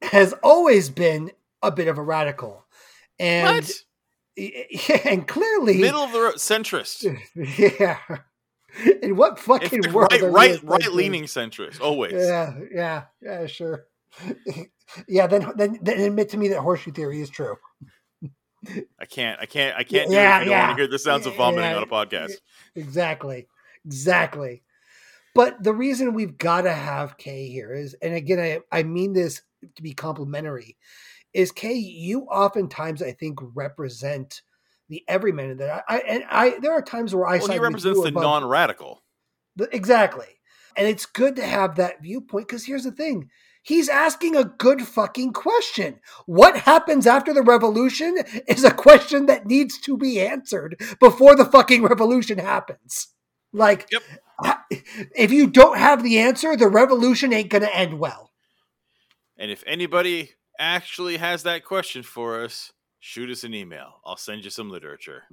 has always been a bit of a radical, and and clearly Middle of the road centrist. yeah. In what fucking world? right, right, right leaning centrist. Always. Yeah, yeah, yeah, sure. yeah, then, then then admit to me that horseshoe theory is true. I can't. I can't. I can't. do Yeah, it if you don't yeah. want to hear the sounds of vomiting Yeah. on a podcast. Exactly, exactly. But the reason we've got to have Kay here is, and again, I, I mean this to be complimentary, is Kay. You oftentimes, I think, represent the everyman in that. I, I and I there are times where I Well, he represents the non-radical. Exactly. And it's good to have that viewpoint because here's the thing. He's asking a good fucking question. What happens after the revolution is a question that needs to be answered before the fucking revolution happens. Like, Yep. If you don't have the answer, the revolution ain't going to end well. And if anybody actually has that question for us, shoot us an email. I'll send you some literature.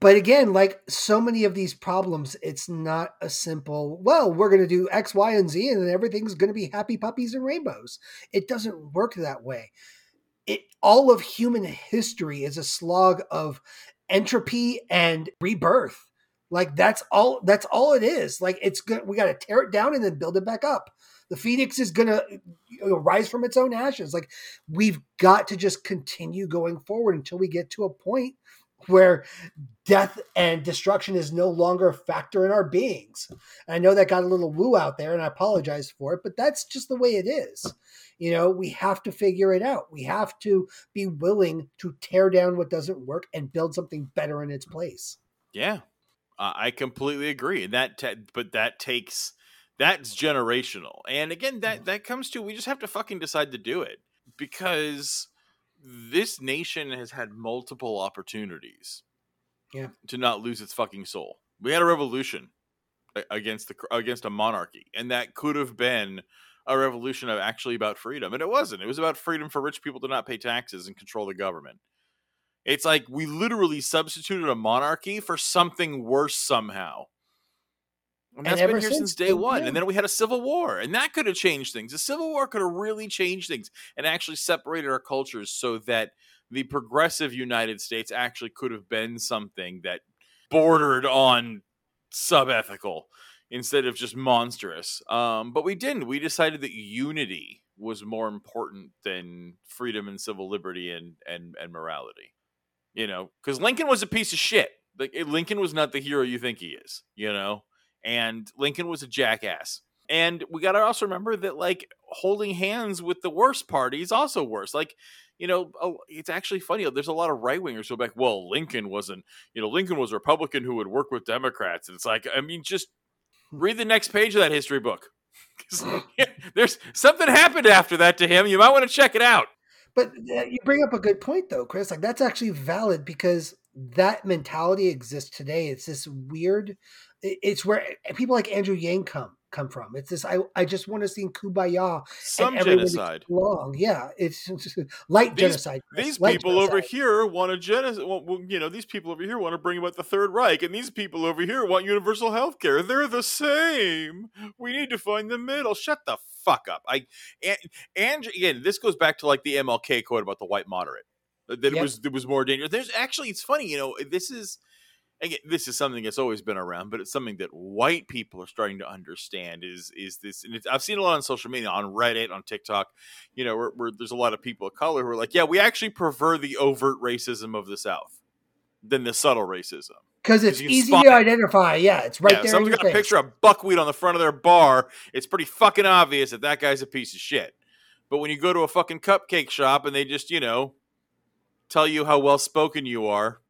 But again, like so many of these problems, it's not a simple, well, we're going to do X, Y, and Z, and then everything's going to be happy puppies and rainbows. It doesn't work that way. It all of human history is a slog of entropy and rebirth. Like that's all that's all it is. Like it's good we got to tear it down and then build it back up. The phoenix is going to you know, rise from its own ashes. Like we've got to just continue going forward until we get to a point where death and destruction is no longer a factor in our beings. I know that got a little woo out there and I apologize for it, but that's just the way it is. You know, we have to figure it out. We have to be willing to tear down what doesn't work and build something better in its place. Yeah, uh, I completely agree. And that, ta- but that takes that's generational. And again, that that comes to we just have to fucking decide to do it because this nation has had multiple opportunities. Yeah. to not lose its fucking soul. We had a revolution against the against a monarchy, and that could have been a revolution of actually about freedom, and it wasn't. It was about freedom for rich people to not pay taxes and control the government. It's like we literally substituted a monarchy for something worse somehow. And And that's ever been here since, since day one. yeah. And then we had a civil war, and that could have changed things. The civil war could have really changed things and actually separated our cultures so that the progressive United States actually could have been something that bordered on sub-ethical instead of just monstrous. Um, but we didn't. We decided that unity was more important than freedom and civil liberty and and and morality. You know, because Lincoln was a piece of shit. Like Lincoln was not the hero you think he is. You know, and Lincoln was a jackass. And we got to also remember that like holding hands with the worst party is also worse. Like, you know, it's actually funny. There's a lot of right wingers who are like, well, Lincoln wasn't, you know, Lincoln was a Republican who would work with Democrats. And it's like, I mean, just read the next page of that history book. There's something happened after that to him. You might want to check it out. But uh, you bring up a good point, though, Chris. Like that's actually valid because that mentality exists today. It's this weird. It's where people like Andrew Yang come come from. It's this. I I just want to see kumbaya. Some genocide. Long, yeah. It's light These- genocide. Chris, These light people over here want to genocide. Well, well, you know, these people over here want to bring about the Third Reich, and these people over here want universal health care. They're the same. We need to find the middle. Shut the fuck up. I and, and again, this goes back to like the MLK quote about the white moderate. That that it was it was more dangerous. There's actually, it's funny, you know, this is again, this is something that's always been around, but it's something that white people are starting to understand. Is is this? And it's, I've seen a lot on social media, on Reddit, on TikTok. You know, where, where there's a lot of people of color who are like, "Yeah, we actually prefer the overt racism of the South than the subtle racism." Because it's easy to identify. Yeah, it's right yeah, there. someone's got a face. picture of buckwheat on the front of their bar. It's pretty fucking obvious that that guy's a piece of shit. But when you go to a fucking cupcake shop and they just, you know, tell you how well spoken you are,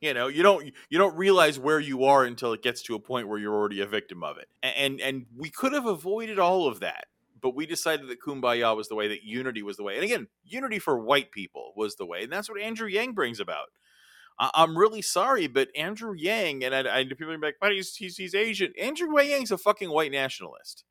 you know, you don't you don't realize where you are until it gets to a point where you're already a victim of it. And and we could have avoided all of that. But we decided that kumbaya was the way, that unity was the way. And again, unity for white people was the way. And that's what Andrew Yang brings about. I- I'm really sorry, but Andrew Yang, and I, I people are like, but he's, he's he's Asian. Andrew Yang's a fucking white nationalist.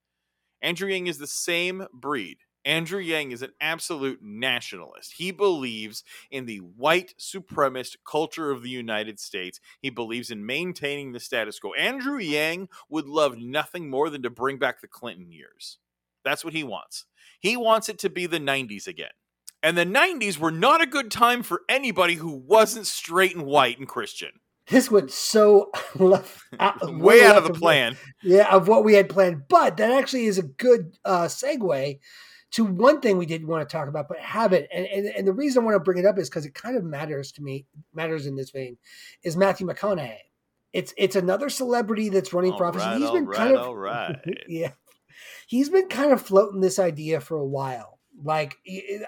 Andrew Yang is the same breed. Andrew Yang is an absolute nationalist. He believes in the white supremacist culture of the United States. He believes in maintaining the status quo. Andrew Yang would love nothing more than to bring back the Clinton years. That's what he wants. He wants it to be the 90s again. And the 90s were not a good time for anybody who wasn't straight and white and Christian. This went so left, out, Way out of the plan. yeah, of what we had planned. But that actually is a good uh, segue to one thing we didn't want to talk about, but haven't. And, and, and the reason I want to bring it up is because it kind of matters to me, matters in this vein, is Matthew McConaughey. It's it's another celebrity that's running All for office. right, He's been right, kind of all right. yeah, he's been kind of floating this idea for a while. Like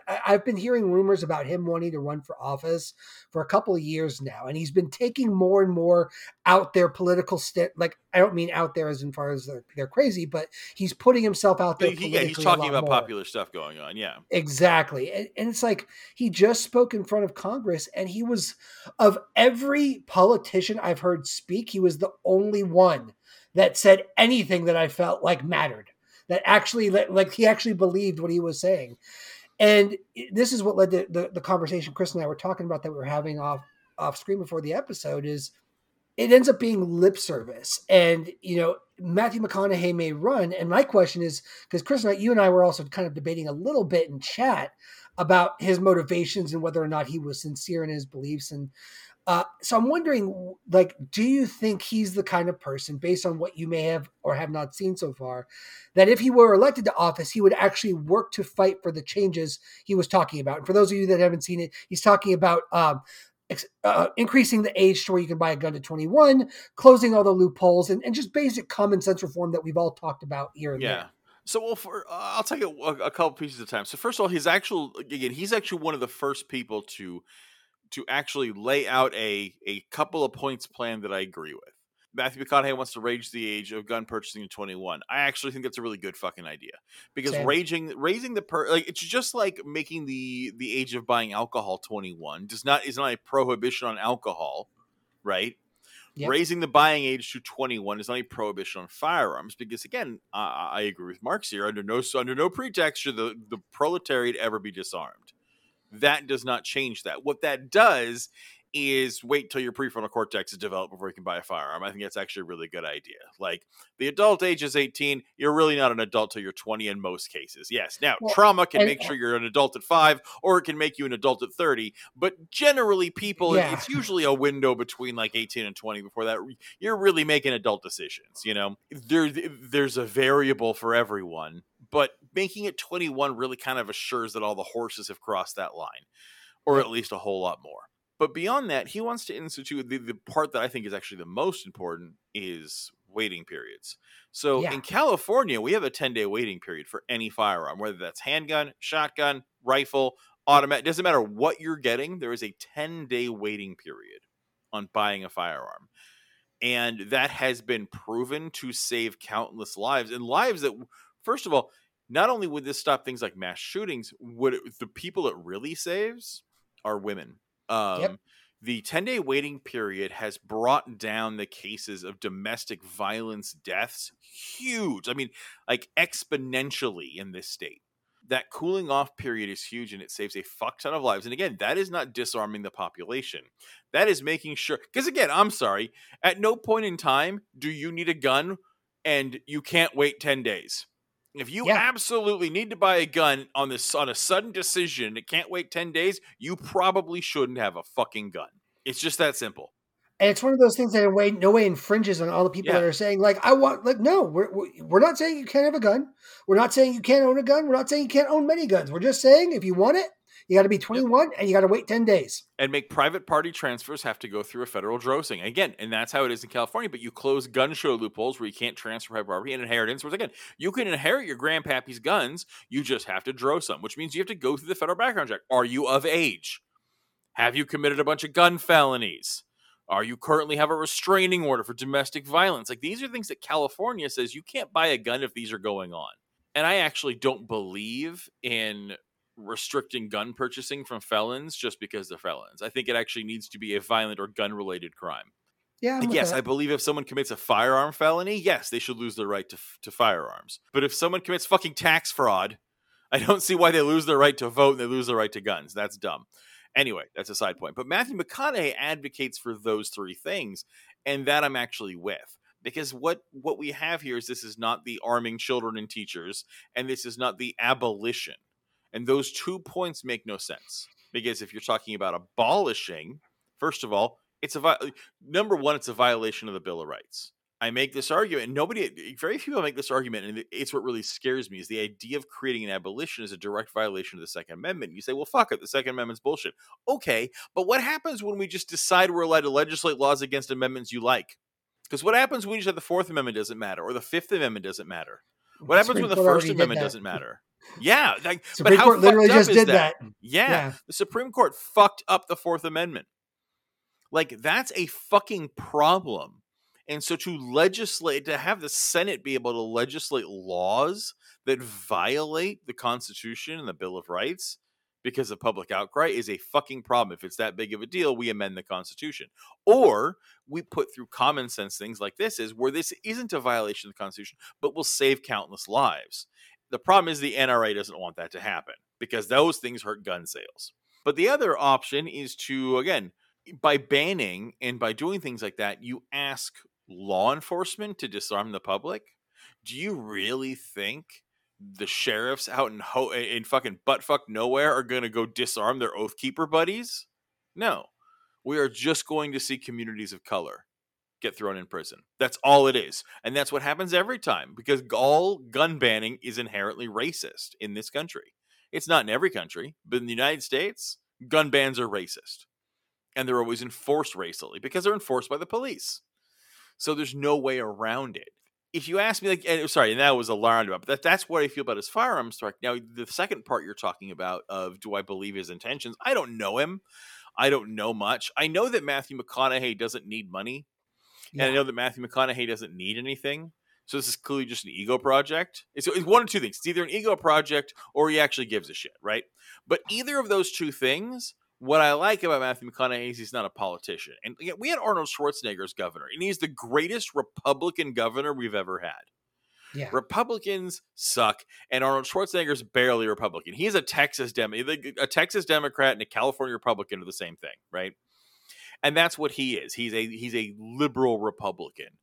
I- I've been hearing rumors about him wanting to run for office for a couple of years now, and he's been taking more and more out there political st- Like I don't mean out there as in far as they're, they're crazy, but he's putting himself out there. He- yeah, he's talking about more. popular stuff going on. Yeah. Exactly. And, and it's like he just spoke in front of Congress and he was, of every politician I've heard speak, he was the only one that said anything that I felt like mattered, that actually, like, he actually believed what he was saying. And this is what led to the, the conversation Chris and I were talking about that we were having off, off screen before the episode is it ends up being lip service. And, you know, Matthew McConaughey may run. And my question is because Chris and I, you and I were also kind of debating a little bit in chat about his motivations and whether or not he was sincere in his beliefs. And uh, so I'm wondering, like, do you think he's the kind of person, based on what you may have or have not seen so far, that if he were elected to office, he would actually work to fight for the changes he was talking about? And for those of you that haven't seen it, he's talking about um, uh, increasing the age to where you can buy a gun to 21, closing all the loopholes, and, and just basic common sense reform that we've all talked about here and Yeah. there. So, well, for uh, I'll take a, a couple pieces of time. So, first of all, he's actual again, he's actually one of the first people to to actually lay out a a couple of points plan that I agree with. Matthew McConaughey wants to raise the age of gun purchasing to 21. I actually think that's a really good fucking idea because Same. raising raising the per like it's just like making the the age of buying alcohol 21 does not is not a prohibition on alcohol, right? Yep. Raising the buying age to 21 is not a prohibition on firearms because, again, I, I agree with Marx here. Under no under no pretext should the, the proletariat ever be disarmed. That does not change that. What that does is wait till your prefrontal cortex is developed before you can buy a firearm. I think that's actually a really good idea. Like the adult age is 18, you're really not an adult till you're 20 in most cases. Yes. Now, Well, trauma can and- make sure you're an adult at 5 or it can make you an adult at 30, but generally people Yeah. it's usually a window between like 18 and 20 before that you're really making adult decisions, you know. There there's a variable for everyone, but making it 21 really kind of assures that all the horses have crossed that line or at least a whole lot more. But beyond that, he wants to institute the, the part that I think is actually the most important is waiting periods. So Yeah. in California, we have a 10 day waiting period for any firearm, whether that's handgun, shotgun, rifle, automatic, doesn't matter what you're getting, there is a 10 day waiting period on buying a firearm. And that has been proven to save countless lives and lives that, first of all, not only would this stop things like mass shootings, would it, the people it really saves are women. Um, Yep. The 10 day waiting period has brought down the cases of domestic violence deaths huge. I mean, like exponentially in this state. That cooling off period is huge and it saves a fuck ton of lives. And again, that is not disarming the population. That is making sure, because again, I'm sorry, at no point in time do you need a gun and you can't wait 10 days. If you Yeah. absolutely need to buy a gun on this on a sudden decision, it can't wait 10 days, you probably shouldn't have a fucking gun. It's just that simple. And it's one of those things that in way, no way infringes on all the people Yeah. that are saying, like, I want, like, no, we're, we're we're not saying you can't have a gun. We're not saying you can't own a gun. We're not saying you can't own many guns. We're just saying if you want it, you got to be 21 and you got to wait 10 days. and make private party transfers have to go through a federal drosing again and that's how it is in california but you close gun show loopholes where you can't transfer private property and inheritance whereas again you can inherit your grandpappy's guns you just have to dross them which means you have to go through the federal background check. Are you of age? Have you committed a bunch of gun felonies? Are you currently have a restraining order for domestic violence? Like these are things that california says you can't buy a gun if these are going on. And i actually don't believe in restricting gun purchasing from felons just because they're felons. I think it actually needs to be a violent or gun related crime. Yeah. I'm yes. I believe if someone commits a firearm felony, yes, they should lose their right to, to firearms. But if someone commits fucking tax fraud, I don't see why they lose their right to vote and they lose their right to guns. That's dumb. Anyway, that's a side point. But Matthew McConaughey advocates for those three things, and that I'm actually with. Because what what we have here is this is not the arming children and teachers, and this is not the abolition. And those two points make no sense because if you're talking about abolishing, first of all, it's a vi- number one, it's a violation of the Bill of Rights. I make this argument, nobody, very few people make this argument, and it's what really scares me is the idea of creating an abolition is a direct violation of the Second Amendment. You say, well, fuck it, the Second Amendment's bullshit. Okay, but what happens when we just decide we're allowed to legislate laws against amendments you like? Because what happens when you say the Fourth Amendment doesn't matter or the Fifth Amendment doesn't matter? What happens when the First Amendment doesn't matter? Yeah, like, Supreme but how Court literally just did that? that. Yeah, Yeah. the Supreme Court fucked up the Fourth Amendment. Like that's a fucking problem. And so to legislate, to have the Senate be able to legislate laws that violate the Constitution and the Bill of Rights because of public outcry is a fucking problem. If it's that big of a deal, we amend the Constitution. Or we put through common sense things like this is where this isn't a violation of the Constitution, but will save countless lives. The problem is the NRA doesn't want that to happen because those things hurt gun sales. But the other option is to, again, by banning and by doing things like that, you ask law enforcement to disarm the public. Do you really think the sheriffs out in ho- in fucking buttfuck nowhere are going to go disarm their oath keeper buddies? No. We are just going to see communities of color get thrown in prison. That's all it is. And that's what happens every time because all gun banning is inherently racist in this country. It's not in every country, but in the United States, gun bans are racist. And they're always enforced racially because they're enforced by the police. So there's no way around it. If you ask me, like, and, oh, sorry, and that was a roundabout, but that, that's what I feel about his firearms strike. Now, the second part you're talking about of do I believe his intentions? I don't know him. I don't know much. I know that Matthew McConaughey doesn't need money. And I know that Matthew McConaughey doesn't need anything. So this is clearly just an ego project. It's, it's one of two things. It's either an ego project or he actually gives a shit, right? But either of those two things, what I like about Matthew McConaughey is he's not a politician. And we had Arnold Schwarzenegger as governor, and he's the greatest Republican governor we've ever had. Yeah. Republicans suck, and Arnold Schwarzenegger's barely Republican. He's a Texas Dem, a Texas Democrat and a California Republican are the same thing, right? And that's what he is. He's a he's a liberal Republican.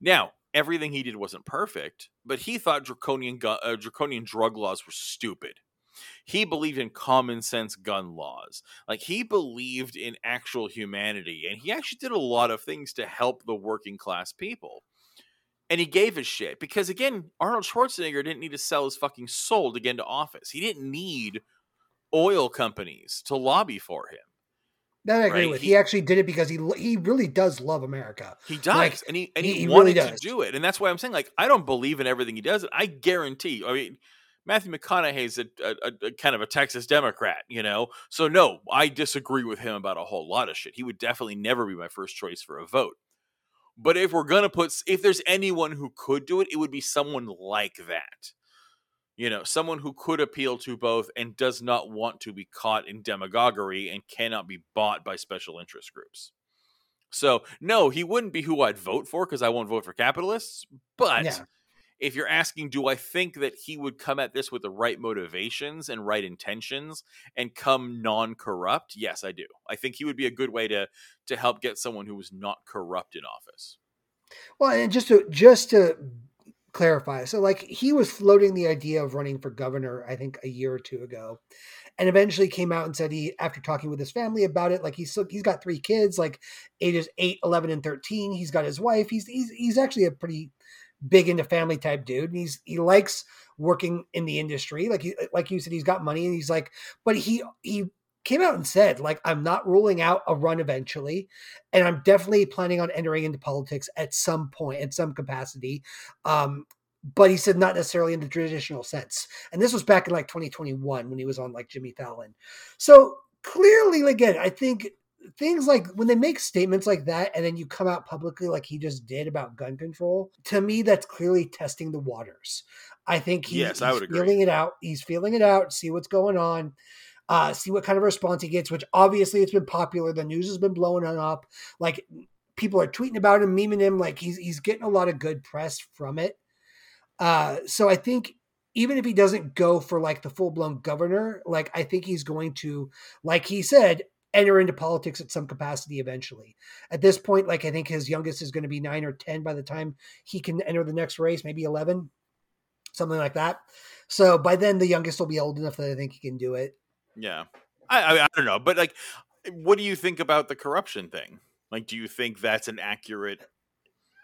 Now, everything he did wasn't perfect, but he thought draconian gu- uh, draconian drug laws were stupid. He believed in common sense gun laws. Like he believed in actual humanity, and he actually did a lot of things to help the working class people. And he gave a shit because again, Arnold Schwarzenegger didn't need to sell his fucking soul to get into office. He didn't need oil companies to lobby for him. That I agree right, with. he- He, actually did it because he he really does love America. He does, Like, and he and he, he- wanted really to do it, and that's why I'm saying like I don't believe in everything he does. I guarantee. I mean, Matthew McConaughey's a, a, a kind of a Texas Democrat, you know. So no, I disagree with him about a whole lot of shit. He would definitely never be my first choice for a vote. But if we're gonna put, if there's anyone who could do it, it would be someone like that. You know, someone who could appeal to both and does not want to be caught in demagoguery and cannot be bought by special interest groups. So, no, he wouldn't be who I'd vote for because I won't vote for capitalists. But Yeah. if you're asking, do I think that he would come at this with the right motivations and right intentions and come non-corrupt? Yes, I do. I think he would be a good way to to help get someone who was not corrupt in office. Well, and just to just to clarify, so like he was floating the idea of running for governor, I think a year or two ago, and eventually came out and said he, after talking with his family about it, like he's so, he's got three kids, like ages 8, 11, and thirteen. He's got his wife. He's he's he's actually a pretty big into family type dude. And he's he likes working in the industry, like he like you said, he's got money, and he's like, but he he came out and said like i'm not ruling out a run eventually and i'm definitely planning on entering into politics at some point at some capacity. Um but he said not necessarily in the traditional sense and this was back in like 2021 when he was on like jimmy fallon. So clearly again i think things like when they make statements like that and then you come out publicly like he just did about gun control to me that's clearly testing the waters. I think he, Yes, I he's would agree. feeling it out he's feeling it out see what's going on uh, see what kind of response he gets, which obviously it's been popular. The news has been blowing it up. Like people are tweeting about him, memeing him. Like he's he's getting a lot of good press from it. Uh, so I think even if he doesn't go for like the full blown governor, like I think he's going to, like he said, enter into politics at some capacity eventually. At this point, like I think his youngest is going to be nine or ten by the time he can enter the next race, maybe eleven. something like that. So by then, the youngest will be old enough that I think he can do it. Yeah, I, I, I don't know, but like, what do you think about the corruption thing? Like, do you think that's an accurate?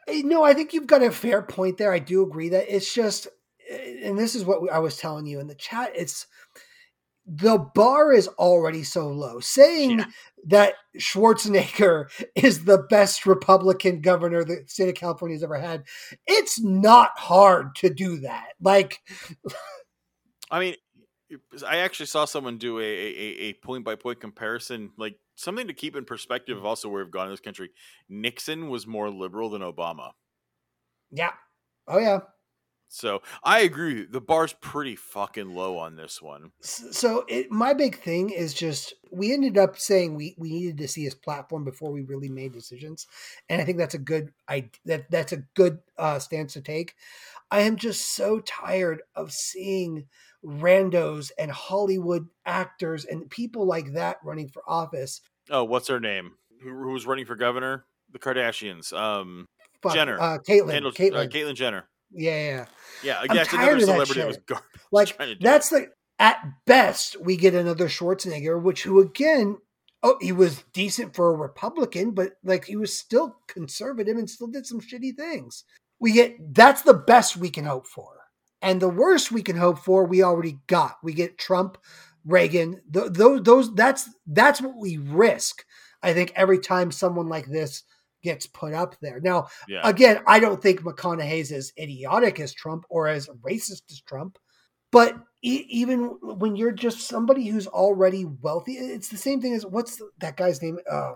Eh, No, I think you've got a fair point there. I do agree that it's just, eh, and this is what I was telling you in the chat. It's the bar is already so low. Saying Yeah. that Schwarzenegger is the best Republican governor the state of California has ever had, it's not hard to do that. Like, I mean, I actually saw someone do a a point by point comparison, like something to keep in perspective of mm-hmm. also where we've gone in this country. Nixon was more liberal than Obama. yeah, oh yeah. So I agree. The bar's pretty fucking low on this one. So it, my big thing is just we ended up saying we, we needed to see his platform before we really made decisions, and I think that's a good I that that's a good uh, stance to take. I am just so tired of seeing randos and Hollywood actors and people like that running for office. Oh, what's her name? Who, who was running for governor? The Kardashians. Um, Fuck, Jenner. uh, Caitlyn, Caitlyn, uh, Caitlyn Jenner. Yeah, yeah, yeah. Yeah, another celebrity that was garbage. Like that's the at best we get another Schwarzenegger, which who again, oh, he was decent for a Republican, but like he was still conservative and still did some shitty things. We get that's the best we can hope for, and the worst we can hope for we already got. We get Trump, Reagan, th- those those that's that's what we risk. I think every time someone like this gets put up there. Now, Yeah. Again, I don't think McConaughey's as idiotic as Trump or as racist as Trump, but e- even when you're just somebody who's already wealthy, it's the same thing as what's the, that guy's name? Uh,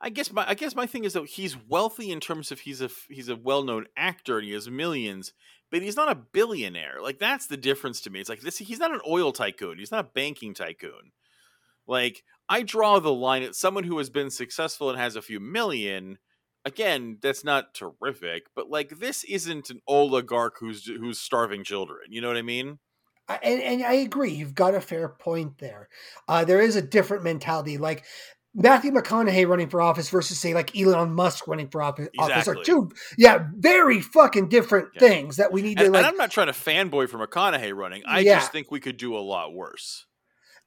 I guess my I guess my thing is that he's wealthy in terms of he's a he's a well known actor and he has millions, but he's not a billionaire. Like that's the difference to me. It's like this he's not an oil tycoon. He's not a banking tycoon. Like I draw the line at someone who has been successful and has a few million. Again, that's not terrific, but like this isn't an oligarch who's who's starving children. You know what I mean? I- and, and I agree, you've got a fair point there. Uh, there is a different mentality, like Matthew McConaughey running for office versus say like Elon Musk running for office, office are two, yeah, very fucking different Yeah. things that we need And, to like. and I'm not trying to fanboy for McConaughey running. I Yeah. just think we could do a lot worse.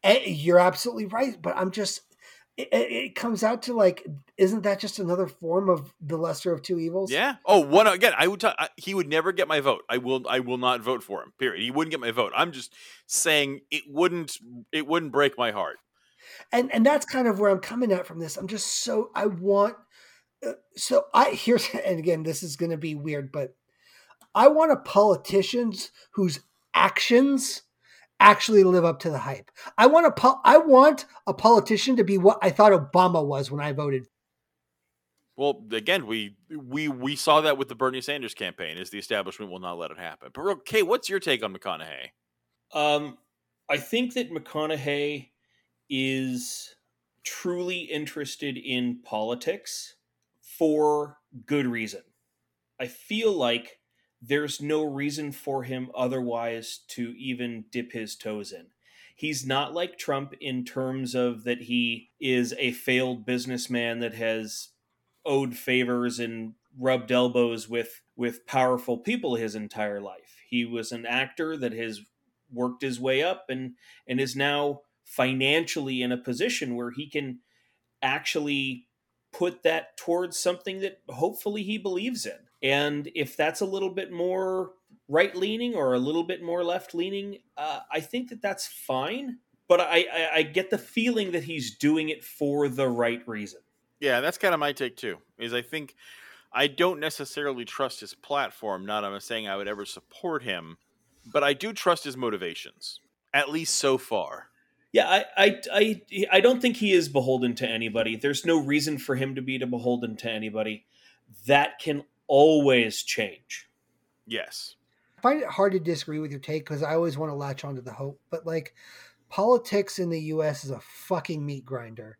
Eh, You're absolutely right, but I'm just. It, it comes out to like, isn't that just another form of the lesser of two evils? Yeah. Oh, one again. I would. T- I, he would never get my vote. I will. I will not vote for him. Period. He wouldn't get my vote. I'm just saying it wouldn't. It wouldn't break my heart. and and that's kind of where I'm coming at from this. I'm just so I want. uh, So I here's and again, this is going to be weird, but I want a politicians whose actions actually live up to the hype. I want a po- I want a politician to be what I thought Obama was when I voted. Well, again, we we we saw that with the Bernie Sanders campaign. Is the establishment will not let it happen. But okay, what's your take on McConaughey? Um, I think that McConaughey is truly interested in politics for good reason. I feel like there's no reason for him otherwise to even dip his toes in. He's not like Trump in terms of that he is a failed businessman that has owed favors and rubbed elbows with with powerful people his entire life. He was an actor that has worked his way up and and is now financially in a position where he can actually put that towards something that hopefully he believes in. And if that's a little bit more right leaning or a little bit more left leaning, uh, I think that that's fine. But I, I, I get the feeling that he's doing it for the right reason. Yeah, that's kind of my take too. Is I think I don't necessarily trust his platform. Not I'm saying I would ever support him, but I do trust his motivations. At least so far. Yeah, I, I, I, I don't think he is beholden to anybody. There's no reason for him to be to beholden to anybody. That can always change. Yes. I find it hard to disagree with your take because I always want to latch onto the hope, but like politics in the U.S. is a fucking meat grinder.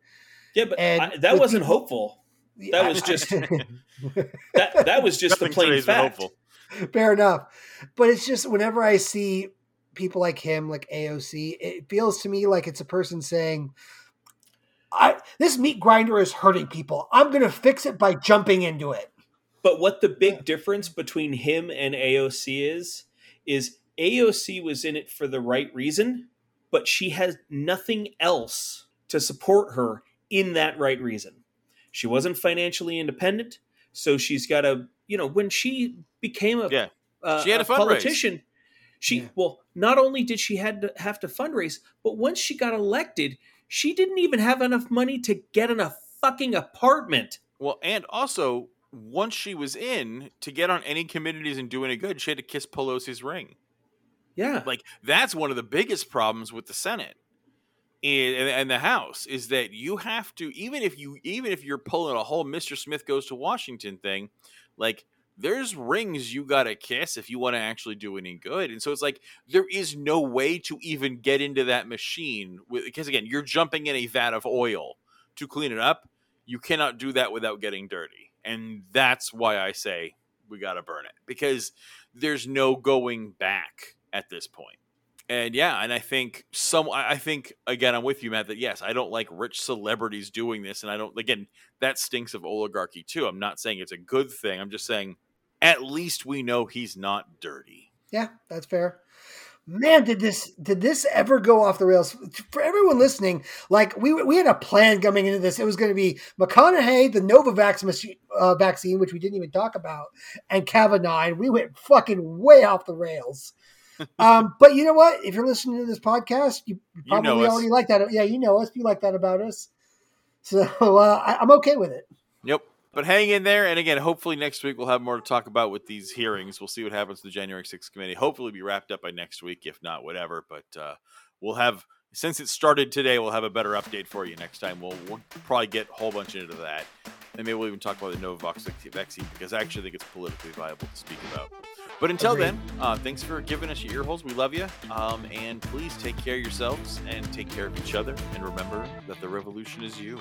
Yeah, but And I, that wasn't people- hopeful. That was just- That that was just the Nothing plain today's fact. hopeful. Fair enough. But it's just whenever I see people like him, like AOC, it feels to me like it's a person saying, I this meat grinder is hurting people. I'm gonna fix it by jumping into it. But what the big difference between him and AOC is is AOC was in it for the right reason, but she has nothing else to support her in that right reason. She wasn't financially independent, so she's got a you know, when she became a, Yeah. uh, She had a to fundraise. politician, she Yeah. well, not only did she had to have to fundraise, but once she got elected, she didn't even have enough money to get in a fucking apartment. Well, and also once she was in to get on any committees and do any good, she had to kiss Pelosi's ring. Yeah. Like that's one of the biggest problems with the Senate and, and the House is that you have to even if you even if you're pulling a whole Mr. Smith goes to Washington thing, like there's rings you got to kiss if you want to actually do any good. And so it's like there is no way to even get into that machine with, because again, you're jumping in a vat of oil to clean it up. You cannot do that without getting dirty. And that's why I say we got to burn it because there's no going back at this point. And yeah, and I think some I think again I'm with you Matt that yes, I don't like rich celebrities doing this and I don't again that stinks of oligarchy too. I'm not saying it's a good thing. I'm just saying at least we know he's not dirty. Yeah, that's fair. Man, did this did this ever go off the rails? For everyone listening, like we we had a plan coming into this. It was going to be McConaughey, the Novavax machine, uh, vaccine, which we didn't even talk about, and Kavanaugh. and We went fucking way off the rails. um, but you know what? If you're listening to this podcast, you, you You probably know us. already like that. Yeah, you know us. You like that about us. So uh, I, I'm okay with it. Yep. But hang in there, and again, hopefully next week we'll have more to talk about with these hearings. We'll see what happens to the January 6th committee. Hopefully, be wrapped up by next week, if not, whatever. But uh, we'll have since it started today, we'll have a better update for you next time. We'll, we'll probably get a whole bunch into that, and maybe we'll even talk about the Novavax vaccine because I actually think it's politically viable to speak about. But until Agreed. then, uh, thanks for giving us your ear holes. We love you, um, and please take care of yourselves and take care of each other. And remember that the revolution is you.